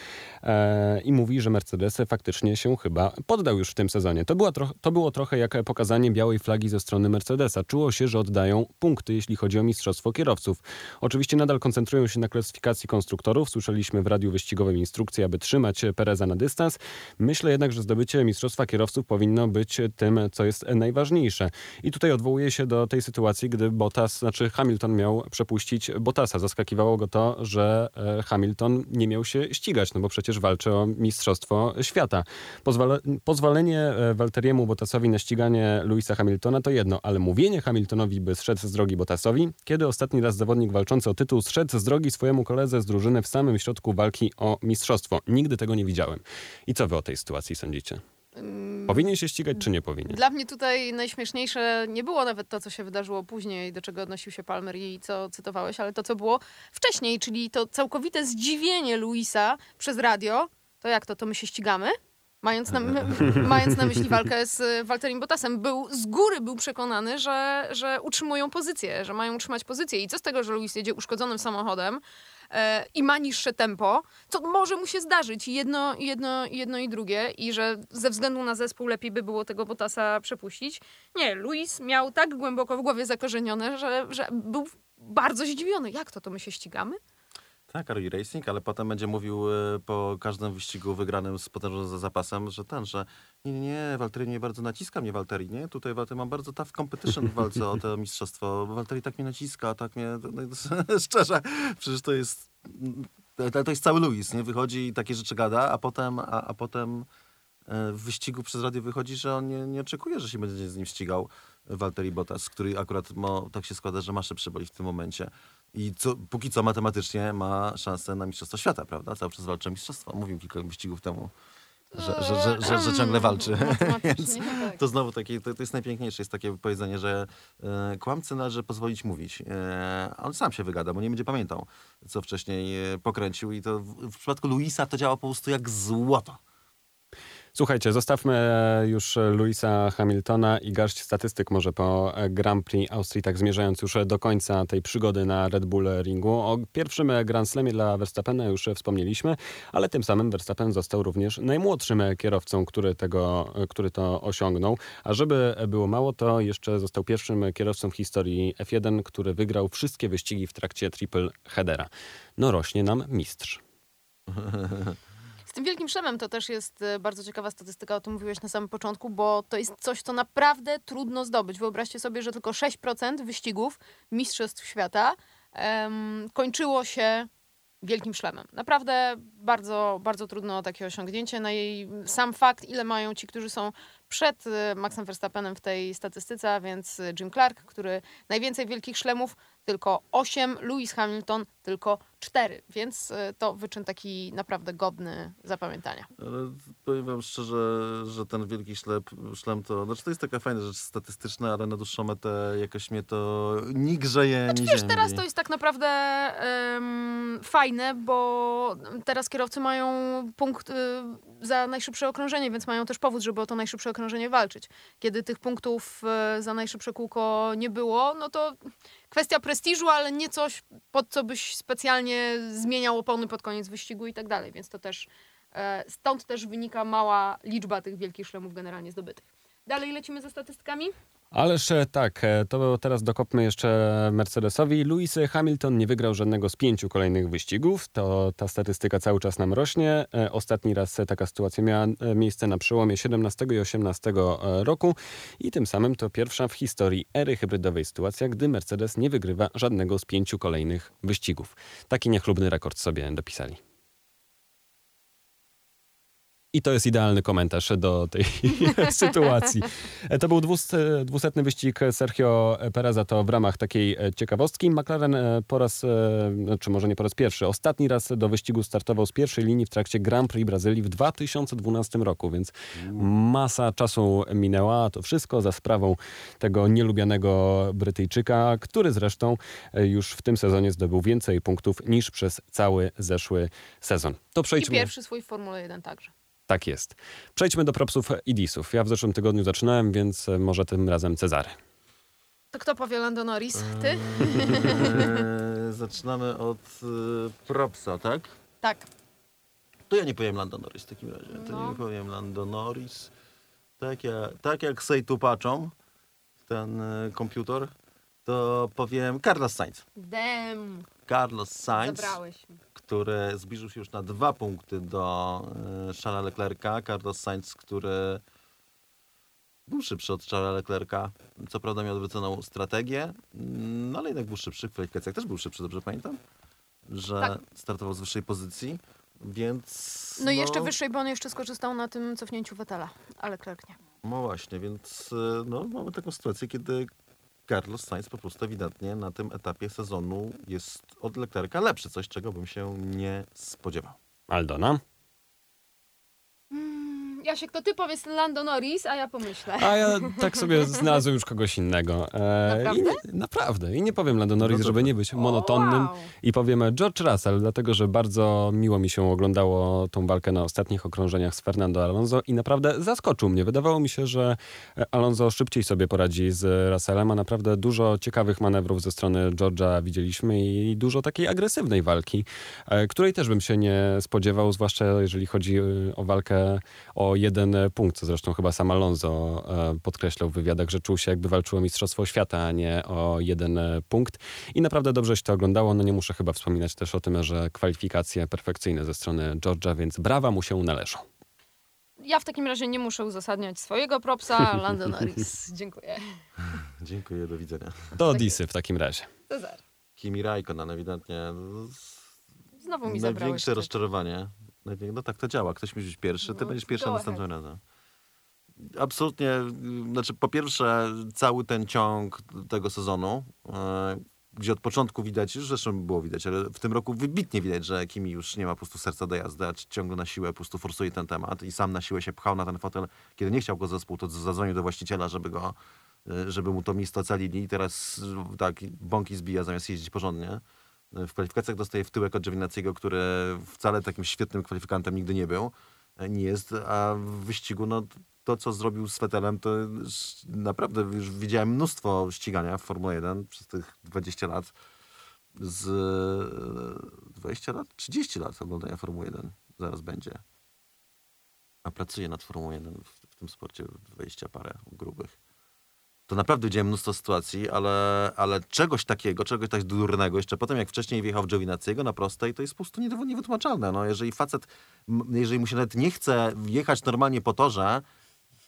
i mówi, że Mercedes faktycznie się chyba poddał już w tym sezonie. To, była troch- to było trochę jak pokazanie białej flagi ze strony Mercedesa. Czuło się, że oddają punkty, jeśli chodzi o mistrzostwo kierowców. Oczywiście nadal koncentrują się na klasyfikacji konstruktorów. Słyszeliśmy w radiu wyścigowym instrukcję, aby trzymać Pereza na dystans. Myślę jednak, że zdobycie mistrzostwa kierowców powinno być tym, co jest najważniejsze. I tutaj odwołuję się do tej sytuacji, gdy Bottas, znaczy Hamilton miał przepuścić Bottasa. Zaskakiwało go to, że e, Hamilton nie miał się ścigać, no bo przecież walczy o mistrzostwo świata. Pozwala, pozwolenie e, Walteriemu Bottasowi na ściganie Louisa Hamiltona to jedno, ale mówienie Hamiltonowi, by zszedł z drogi Bottasowi, kiedy ostatni raz zawodnik walczący o tytuł zszedł z drogi swojemu koledze z drużyny w samym środku walki o mistrzostwo. Nigdy tego nie widziałem. I co wy o tej sytuacji sądzicie? Ym, Powinien się ścigać, czy nie powinien? Dla mnie tutaj najśmieszniejsze nie było nawet to, co się wydarzyło później, do czego odnosił się Palmer i co cytowałeś, ale to, co było wcześniej, czyli to całkowite zdziwienie Luisa przez radio. To jak to? To my się ścigamy? Mając na, mając na myśli walkę z Walterim Bottasem, był z góry był przekonany, że, że utrzymują pozycję, że mają utrzymać pozycję. I co z tego, że Luis jedzie uszkodzonym samochodem i ma niższe tempo, co może mu się zdarzyć jedno, jedno, jedno i drugie, i że ze względu na zespół lepiej by było tego Bottasa przepuścić. Nie, Luis miał tak głęboko w głowie zakorzenione, że, że był bardzo zdziwiony. Jak to, to my się ścigamy? Tak, Rally Racing, ale potem będzie mówił y, po każdym wyścigu wygranym z potężnym za- zapasem, że ten, że nie, nie, nie, Walteri mnie bardzo naciska mnie Walteri, nie? Tutaj Walteri mam bardzo tough competition w walce o to mistrzostwo. Walteri tak mnie naciska, tak mnie, no, szczerze, przecież to jest, to, to jest cały Luis, nie? Wychodzi i takie rzeczy gada, a potem, a, a potem e, w wyścigu przez radio wychodzi, że on nie, nie oczekuje, że się będzie z nim ścigał Walteri Bottas, który akurat mo, tak się składa, że ma szybszy boli w tym momencie. I co, póki co matematycznie ma szansę na Mistrzostwo Świata, prawda? Cały czas walczy o mistrzostwo. Mówił kilka wyścigów temu, że, że, że, że, że ciągle walczy. Więc tak. to znowu takie, to, to jest najpiękniejsze, jest takie powiedzenie, że e, kłamcy należy pozwolić mówić. E, on sam się wygada, bo nie będzie pamiętał, co wcześniej e, pokręcił. I to w, w przypadku Luisa to działa po prostu jak złoto. Słuchajcie, zostawmy już Louisa Hamiltona i garść statystyk może po Grand Prix Austrii, tak zmierzając już do końca tej przygody na Red Bull Ringu. O pierwszym Grand Slamie dla Verstappena już wspomnieliśmy, ale tym samym Verstappen został również najmłodszym kierowcą, który, tego, który to osiągnął. A żeby było mało, to jeszcze został pierwszym kierowcą w historii F1, który wygrał wszystkie wyścigi w trakcie triple headera. No rośnie nam mistrz. Tym wielkim szlemem to też jest e, bardzo ciekawa statystyka, o tym mówiłeś na samym początku, bo to jest coś, co naprawdę trudno zdobyć. Wyobraźcie sobie, że tylko 6% wyścigów Mistrzostw Świata em, kończyło się wielkim szlemem. Naprawdę bardzo, bardzo trudno takie osiągnięcie. Na jej sam fakt, ile mają ci, którzy są przed e, Maxem Verstappenem w tej statystyce, a więc e, Jim Clark, który najwięcej wielkich szlemów, tylko 8, Lewis Hamilton tylko 4, więc e, to wyczyn taki naprawdę godny zapamiętania. Ale powiem wam szczerze, że ten wielki ślep, szlem to... Znaczy to jest taka fajna rzecz statystyczna, ale na dłuższą metę jakoś mnie to nie grzeje, Znaczy, nie wiesz, ziębi. teraz to jest tak naprawdę em, fajne, bo teraz kierowcy mają punkt y, za najszybsze okrążenie, więc mają też powód, żeby o to najszybsze okrążenie walczyć. Kiedy tych punktów y, za najszybsze kółko nie było, no to kwestia prestiżu, ale nie coś, pod co byś specjalnie zmieniał opony pod koniec wyścigu i tak dalej, więc to też e, stąd też wynika mała liczba tych wielkich szlemów generalnie zdobytych. Dalej lecimy ze statystykami. Ależ e, tak, e, to teraz dokopmy jeszcze Mercedesowi. Lewis Hamilton nie wygrał żadnego z pięciu kolejnych wyścigów. To ta statystyka cały czas nam rośnie. E, Ostatni raz taka sytuacja miała miejsce na przełomie 17 i 18 e, roku i tym samym to pierwsza w historii ery hybrydowej sytuacja, gdy Mercedes nie wygrywa żadnego z pięciu kolejnych wyścigów. Taki niechlubny rekord sobie dopisali. I to jest idealny komentarz do tej sytuacji. E, To był dwust- dwusetny wyścig Sergio Pereza, to w ramach takiej e, ciekawostki. McLaren e, po raz, e, czy może nie po raz pierwszy, ostatni raz do wyścigu startował z pierwszej linii w trakcie Grand Prix Brazylii w 2012 roku, więc masa czasu minęła. To wszystko za sprawą tego nielubianego Brytyjczyka, który zresztą e, już w tym sezonie zdobył więcej punktów niż przez cały zeszły sezon. To I przejdźmy. pierwszy swój w Formule 1 także. Tak jest. Przejdźmy do propsów i disów. Ja w zeszłym tygodniu zaczynałem, więc e, może tym razem Cezary. To kto powie Lando Norris? Ty? Eee, zaczynamy od e, propsa, tak? Tak. To ja nie powiem Lando Norris w takim razie. To No. nie powiem Lando Norris. Tak, ja, tak jak sobie tu patrzą w ten e, komputer, to powiem Carlos Sainz. Dem. Carlos Sainz, Zabrałeś. który zbliżył się już na dwa punkty do e, Charlesa Leclerca. Carlos Sainz, który był szybszy od Charlesa Leclerca. Co prawda miał odwróconą strategię, mm, no ale jednak był szybszy. W kwalifikacjach też był szybszy, dobrze pamiętam? Że Tak. startował z wyższej pozycji, więc... No i jeszcze wyższej, bo on jeszcze skorzystał na tym cofnięciu Wettela, ale Clark nie. No właśnie, więc e, no, mamy taką sytuację, kiedy Carlos Sainz po prostu ewidentnie na tym etapie sezonu jest od Leclerca lepszy, coś czego bym się nie spodziewał. Aldona. Jasiek, to ty powiedz Lando Norris, a ja pomyślę. A ja tak sobie znalazłem już kogoś innego. E, Naprawdę? I nie, naprawdę. I nie powiem Lando Norris, No to- żeby nie być monotonnym. Wow. I powiemy George Russell, dlatego że bardzo miło mi się oglądało tą walkę na ostatnich okrążeniach z Fernando Alonso i naprawdę zaskoczył mnie. Wydawało mi się, że Alonso szybciej sobie poradzi z Russellem, a naprawdę dużo ciekawych manewrów ze strony George'a widzieliśmy i dużo takiej agresywnej walki, e, której też bym się nie spodziewał, zwłaszcza jeżeli chodzi e, o walkę o jeden punkt, co zresztą chyba sam Alonso e, podkreślał w wywiadach, że czuł się jakby walczył o Mistrzostwo Świata, a nie o jeden e, punkt. I naprawdę dobrze się to oglądało. No nie muszę chyba wspominać też o tym, że kwalifikacje perfekcyjne ze strony George'a, więc brawa mu się należą. Ja w takim razie nie muszę uzasadniać swojego propsa. Lando Norris. Dziękuję. Dziękuję, do widzenia. Do Odisy w takim razie. Cezar. Kimi Raikkonen ewidentnie Znowu mi największe typ. rozczarowanie. No tak to działa. Ktoś musi być pierwszy, ty No, będziesz pierwszy go następnym razem. Absolutnie, znaczy po pierwsze cały ten ciąg tego sezonu, e, gdzie od początku widać, już zresztą było widać, ale w tym roku wybitnie widać, że Kimi już nie ma po prostu serca do jazdy, a ciągle na siłę po prostu forsuje ten temat i sam na siłę się pchał na ten fotel. Kiedy nie chciał go zespół, to zadzwonił do właściciela, żeby go, y, żeby mu to miejsce ocalili i teraz y, tak, bąki zbija zamiast jeździć porządnie. W kwalifikacjach dostaje w tyłek od Giovinazziego, który wcale takim świetnym kwalifikantem nigdy nie był, nie jest, a w wyścigu no, to, co zrobił z Vettelem, to naprawdę już widziałem mnóstwo ścigania w Formule 1 przez tych 20 lat. Z e, 20 lat? 30 lat oglądania Formuły 1 zaraz będzie. A pracuję nad Formułą 1 w, w tym sporcie 20 parę grubych to naprawdę widziałem mnóstwo sytuacji, ale, ale czegoś takiego, czegoś tak durnego, jeszcze potem jak wcześniej wjechał w Giovinazziego na prostej, to jest po prostu niewy- niewytłumaczalne. No, jeżeli facet, jeżeli mu się nawet nie chce jechać normalnie po torze,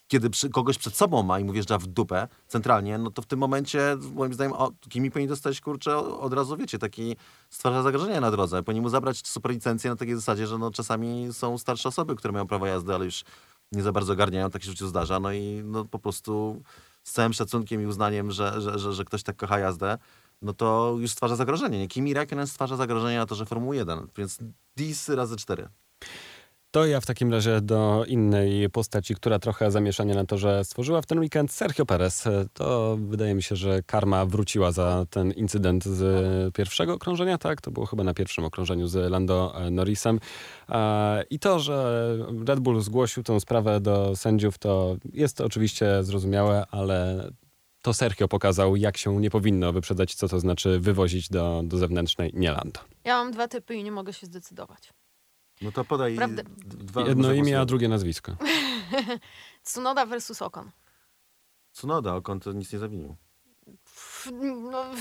kiedy przy, kogoś przed sobą ma i mu wjeżdża w dupę centralnie, no to w tym momencie moim zdaniem o, Kimi powinien dostać, kurczę, od razu, wiecie, taki stwarza zagrożenie na drodze. Powinien mu zabrać superlicencję na takiej zasadzie, że no czasami są starsze osoby, które mają prawo jazdy, ale już nie za bardzo garniają, tak się w życiu zdarza. No i no po prostu z całym szacunkiem i uznaniem, że, że, że, że ktoś tak kocha jazdę, no to już stwarza zagrożenie. Nie? Kimi Räikkönen stwarza zagrożenie na torze Formuły 1, więc dis razy 4. To ja w takim razie do innej postaci, która trochę zamieszania na to, że stworzyła w ten weekend Sergio Perez. To wydaje mi się, że karma wróciła za ten incydent z pierwszego okrążenia, tak? To było chyba na pierwszym okrążeniu z Lando Norrisem. I to, że Red Bull zgłosił tę sprawę do sędziów, to jest oczywiście zrozumiałe, ale to Sergio pokazał, jak się nie powinno wyprzedzać, co to znaczy wywozić do, do zewnętrznej nie Lando. Ja mam dwa typy i nie mogę się zdecydować. No to podaj Prawda. dwa Jedno imię, a drugie nazwisko. Tsunoda versus Ocon. Tsunoda, Okon to nic nie zawinił. No,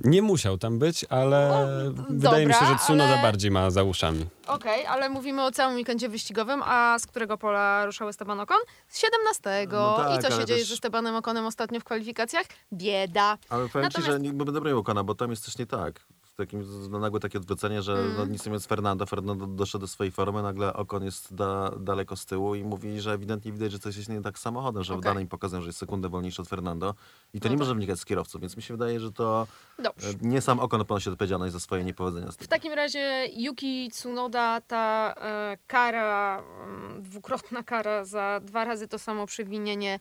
Nie musiał tam być, ale No, wydaje mi się, dobra, że Tsunoda ale- bardziej ma za uszami. Okej, ale mówimy o całym weekendzie wyścigowym, a z którego pola ruszał Esteban Ocon? Z 17. No tak, I co się dzieje też- z Estebanem Oconem ostatnio w kwalifikacjach? Bieda. Ale powiem ci, Natomiast- że nie będę bronił Okona, bo tam jest coś nie tak. Takim nagłe takie odwrócenie, że Mm. no, nic nie mówiąc Fernando, Fernando doszedł do swojej formy, nagle Okon jest da, daleko z tyłu i mówi, że ewidentnie widać, że coś jest nie tak z samochodem, że Okej. dane im pokazują, że jest sekundę wolniejszy od Fernando i to No nie tak. może wynikać z kierowców, więc mi się wydaje, że to Dobrze. e, nie sam Okon ponosi odpowiedzialność za swoje niepowodzenia. W takim razie Yuki Tsunoda, ta e, kara, mm, dwukrotna kara za dwa razy to samo przewinienie.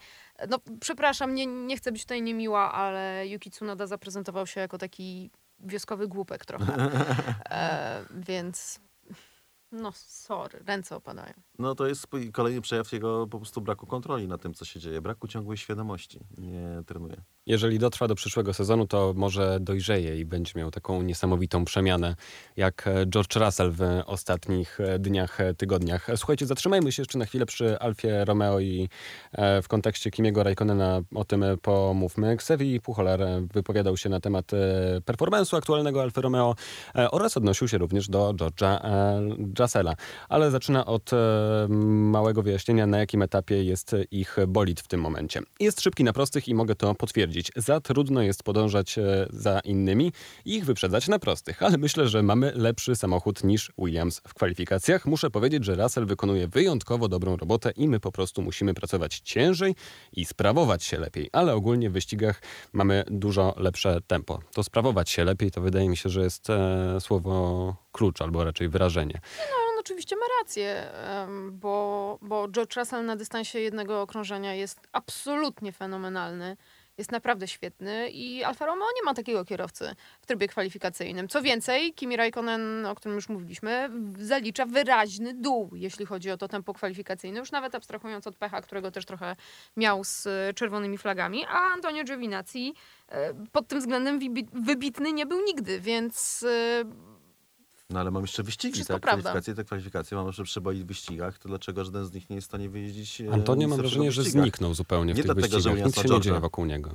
No, przepraszam, nie, nie chcę być tutaj niemiła, ale Yuki Tsunoda zaprezentował się jako taki wioskowy głupek trochę. E, więc no sorry, ręce opadają. No to jest kolejny przejaw jego po prostu braku kontroli na tym, co się dzieje, braku ciągłej świadomości. Nie trenuje. Jeżeli dotrwa do przyszłego sezonu, to może dojrzeje i będzie miał taką niesamowitą przemianę, jak e, George Russell w ostatnich e, dniach, e, tygodniach. Słuchajcie, zatrzymajmy się jeszcze na chwilę przy Alfie Romeo i w kontekście Kimiego Raikkonena o tym pomówmy. Xavi Pucholar e, wypowiadał się na temat performance'u aktualnego Alfy Romeo oraz odnosił się również do George'a Russella. Ale zaczyna od małego wyjaśnienia, na jakim etapie jest ich bolid w tym momencie. Jest szybki na prostych i mogę to potwierdzić. Za trudno jest podążać e, za innymi i ich wyprzedzać na prostych, ale myślę, że mamy lepszy samochód niż Williams w kwalifikacjach. Muszę powiedzieć, że Russell wykonuje wyjątkowo dobrą robotę i my po prostu musimy pracować ciężej i sprawować się lepiej, ale ogólnie w wyścigach mamy dużo lepsze tempo. To sprawować się lepiej to wydaje mi się, że jest e, słowo klucz albo raczej wyrażenie. Oczywiście ma rację, bo, bo George Russell na dystansie jednego okrążenia jest absolutnie fenomenalny. Jest naprawdę świetny i Alfa Romeo nie ma takiego kierowcy w trybie kwalifikacyjnym. Co więcej, Kimi Raikkonen, o którym już mówiliśmy, zalicza wyraźny dół, jeśli chodzi o to tempo kwalifikacyjne, już nawet abstrahując od pecha, którego też trochę miał z e, czerwonymi flagami, a Antonio Giovinazzi e, pod tym względem wybitny nie był nigdy, więc e, No ale mam jeszcze wyścigi, Wszystko tak? prawda. Kwalifikacje, te kwalifikacje, mam jeszcze przeboi w wyścigach, to dlaczego żaden z nich nie jest w stanie wyjeździć e, Antonio mam wrażenie, w że zniknął zupełnie w Nie tych dlatego, że wyścigach. u Nic się nie dzieje wokół niego.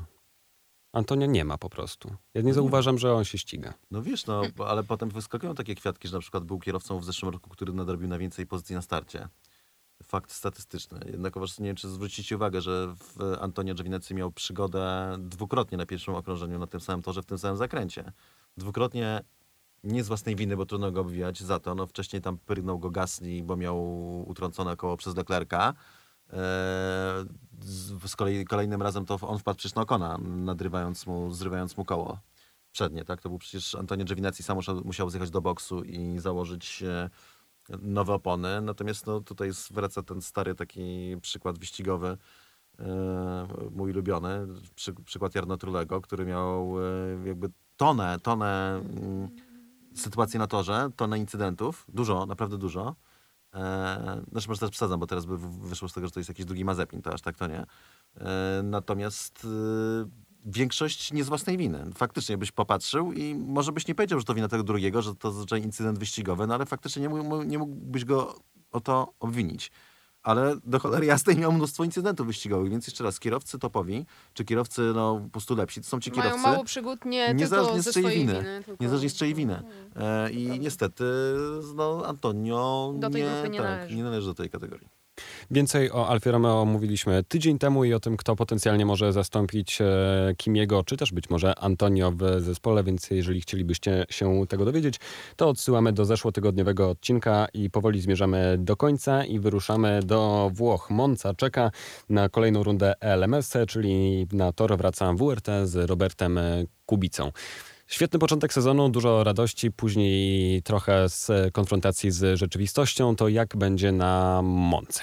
Antonia nie ma po prostu. Ja nie zauważam, że on się ściga. No wiesz, no, ale potem wyskakują takie kwiatki, że na przykład był kierowcą w zeszłym roku, który nadrobił na więcej pozycji na starcie. Fakt statystyczny. Jednakowoż nie wiem, czy zwrócicie uwagę, że w Antonio Giovinazzi miał przygodę dwukrotnie na pierwszym okrążeniu na tym samym torze, w tym samym zakręcie. Dwukrotnie nie z własnej winy, bo trudno go obwijać za to. No, wcześniej tam pyrnął go Gasly, bo miał utrącone koło przez Leclerca. Eee, z, kolei kolejnym razem to on wpadł przecież na Okona, nadrywając mu, zrywając mu koło przednie, tak? To był przecież Antonio Giovinazzi sam musiał, musiał zjechać do boksu i założyć e, nowe opony. Natomiast no, tutaj wraca ten stary taki przykład wyścigowy, e, mój ulubiony, przy, przykład Jarno Trulego, który miał e, jakby tonę, tonę mm, sytuacji na torze, tonę incydentów, dużo, naprawdę dużo. E, znaczy może teraz przesadzam, bo teraz by wyszło z tego, że to jest jakiś drugi Mazepin, to aż tak to nie. E, natomiast e, większość nie z własnej winy. Faktycznie byś popatrzył i może byś nie powiedział, że to wina tego drugiego, że to zazwyczaj incydent wyścigowy, no ale faktycznie nie, nie mógłbyś go o to obwinić. Ale do cholery jasnej miał mnóstwo incydentów wyścigowych, więc jeszcze raz, kierowcy topowi, czy kierowcy no, po prostu lepsi, to są ci mają kierowcy, mało przygód nie niezależnie z czyjej winy. winy. tylko... niezależnie z czyjej winy. E, I niestety no, Antonio Do tej nie, nie tak, należy. nie należy do tej kategorii. Więcej o Alfie Romeo mówiliśmy tydzień temu i o tym, kto potencjalnie może zastąpić e, Kimiego, czy też być może Antonio w zespole, więc jeżeli chcielibyście się tego dowiedzieć, to odsyłamy do zeszłotygodniowego odcinka i powoli zmierzamy do końca i wyruszamy do Włoch. Monza czeka na kolejną rundę LMS, czyli na tor wraca WRT z Robertem Kubicą. Świetny początek sezonu, dużo radości, później trochę z konfrontacji z rzeczywistością. To jak będzie na Monce?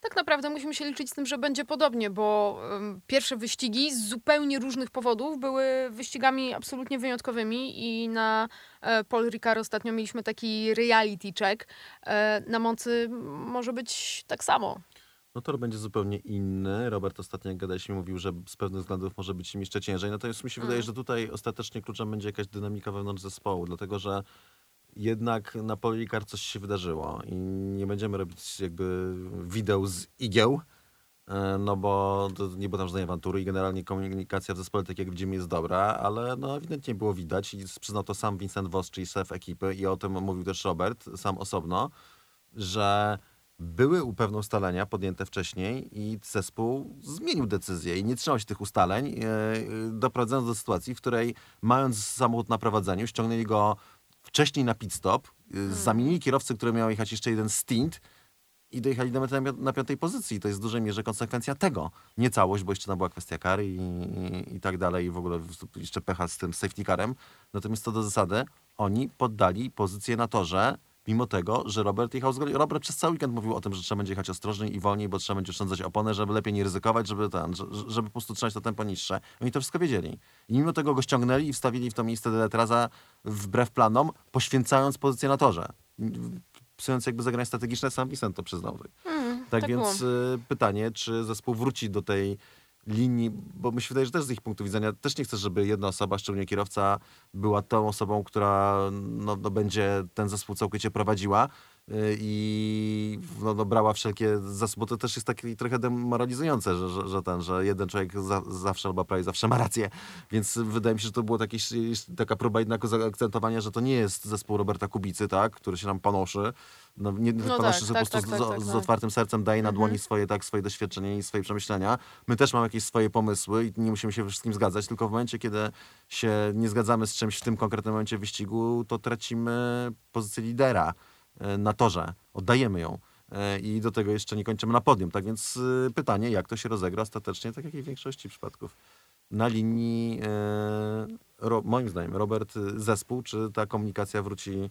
Tak naprawdę musimy się liczyć z tym, że będzie podobnie, bo pierwsze wyścigi z zupełnie różnych powodów były wyścigami absolutnie wyjątkowymi i na e, Paul Ricard ostatnio mieliśmy taki reality check. E, na Moncy może być tak samo. No tor będzie zupełnie inny. Robert ostatnio, jak gadaliśmy, mówił, że z pewnych względów może być im jeszcze ciężej. Natomiast mi się wydaje, że tutaj ostatecznie kluczem będzie jakaś dynamika wewnątrz zespołu, dlatego że jednak na Paul Ricard coś się wydarzyło i nie będziemy robić jakby wideo z igieł, e, no bo nie było tam żadnej awantury i generalnie komunikacja w zespole, tak jak widzimy, jest dobra, ale no ewidentnie było widać i przyznał to sam Vincent Voss, czyli szef ekipy i o tym mówił też Robert sam osobno, że były u pewne ustalenia podjęte wcześniej i zespół zmienił decyzję i nie trzymał się tych ustaleń, e, doprowadzając do sytuacji, w której mając samochód na prowadzeniu, ściągnęli go wcześniej na pit stop, e, zamienili kierowcę, który miał jechać jeszcze jeden stint i dojechali do mety na, pi- na piątej pozycji. To jest w dużej mierze konsekwencja tego. Nie całość, bo jeszcze tam była kwestia kary i, i, i tak dalej i w ogóle jeszcze pecha z tym safety carem. Natomiast to do zasady, oni poddali pozycję na torze, mimo tego, że Robert jechał z Robert przez cały weekend mówił o tym, że trzeba będzie jechać ostrożniej i wolniej, bo trzeba będzie oszczędzać opony, żeby lepiej nie ryzykować, żeby ten, że- żeby po prostu trzymać to tempo niższe. Oni to wszystko wiedzieli. I mimo tego go ściągnęli i wstawili w to miejsce Deletraza wbrew planom, poświęcając pozycję na torze. Psując jakby zagranie strategiczne, sam Vincent to przyznał. Hmm, Tak, tak więc było. y, pytanie, czy zespół wróci do tej linii, bo mi się wydaje, że też z ich punktu widzenia też nie chcę, żeby jedna osoba, szczególnie kierowca, była tą osobą, która no, no, będzie ten zespół całkowicie prowadziła i no, no, brała wszelkie zasoby, bo to też jest takie trochę demoralizujące, że, że, że ten, że jeden człowiek za, zawsze albo prawie zawsze ma rację, więc wydaje mi się, że to była taka próba jednak zaakcentowania, że to nie jest zespół Roberta Kubicy, tak, który się nam panoszy, no, nie No panoszy, tak, że tak, po prostu tak, z, tak, tak, z tak. otwartym sercem daje na Mhm. dłoni swoje, tak, swoje doświadczenia i swoje przemyślenia. My też mamy jakieś swoje pomysły i nie musimy się wszystkim zgadzać, tylko w momencie, kiedy się nie zgadzamy z czymś w tym konkretnym momencie wyścigu, to tracimy pozycję lidera na torze. Oddajemy ją. E, I do tego jeszcze nie kończymy na podium. Tak więc y, pytanie, jak to się rozegra ostatecznie, tak jak i w większości przypadków. Na linii, e, moim zdaniem, Robert, zespół, czy ta komunikacja wróci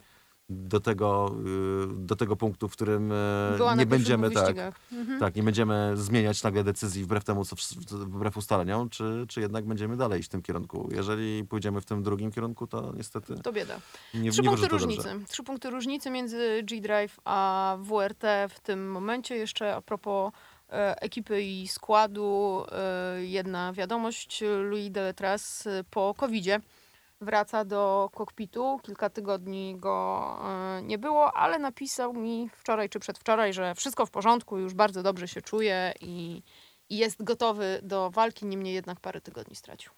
do tego, y, do tego punktu, w którym e, Była nie będziemy tak. Mhm. tak, nie będziemy zmieniać nagle decyzji wbrew temu, co wbrew ustaleniom, czy, czy jednak będziemy dalej iść w tym kierunku. Jeżeli pójdziemy w tym drugim kierunku, to niestety To bieda. nie, Trzy nie punkty różnicy. dobrze. Trzy punkty różnicy między G-Drive a WRT w tym momencie. Jeszcze a propos e, ekipy i składu, e, jedna wiadomość. Louis Deletras po COVID-zie wraca do kokpitu. Kilka tygodni go e, nie było, ale napisał mi wczoraj czy przedwczoraj, że wszystko w porządku, już bardzo dobrze się czuje i, i jest gotowy do walki, niemniej jednak parę tygodni stracił.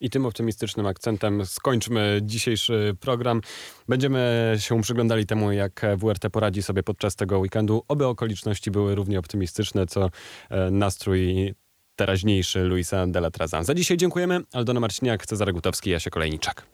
I tym optymistycznym akcentem skończmy dzisiejszy program. Będziemy się przyglądali temu, jak WRT poradzi sobie podczas tego weekendu. Oby okoliczności były równie optymistyczne, co e, nastrój teraźniejszy Luisa Delatraza. Za dzisiaj dziękujemy. Aldona Marciniak, Cezary Gutowski, Jasia Kolejniczak.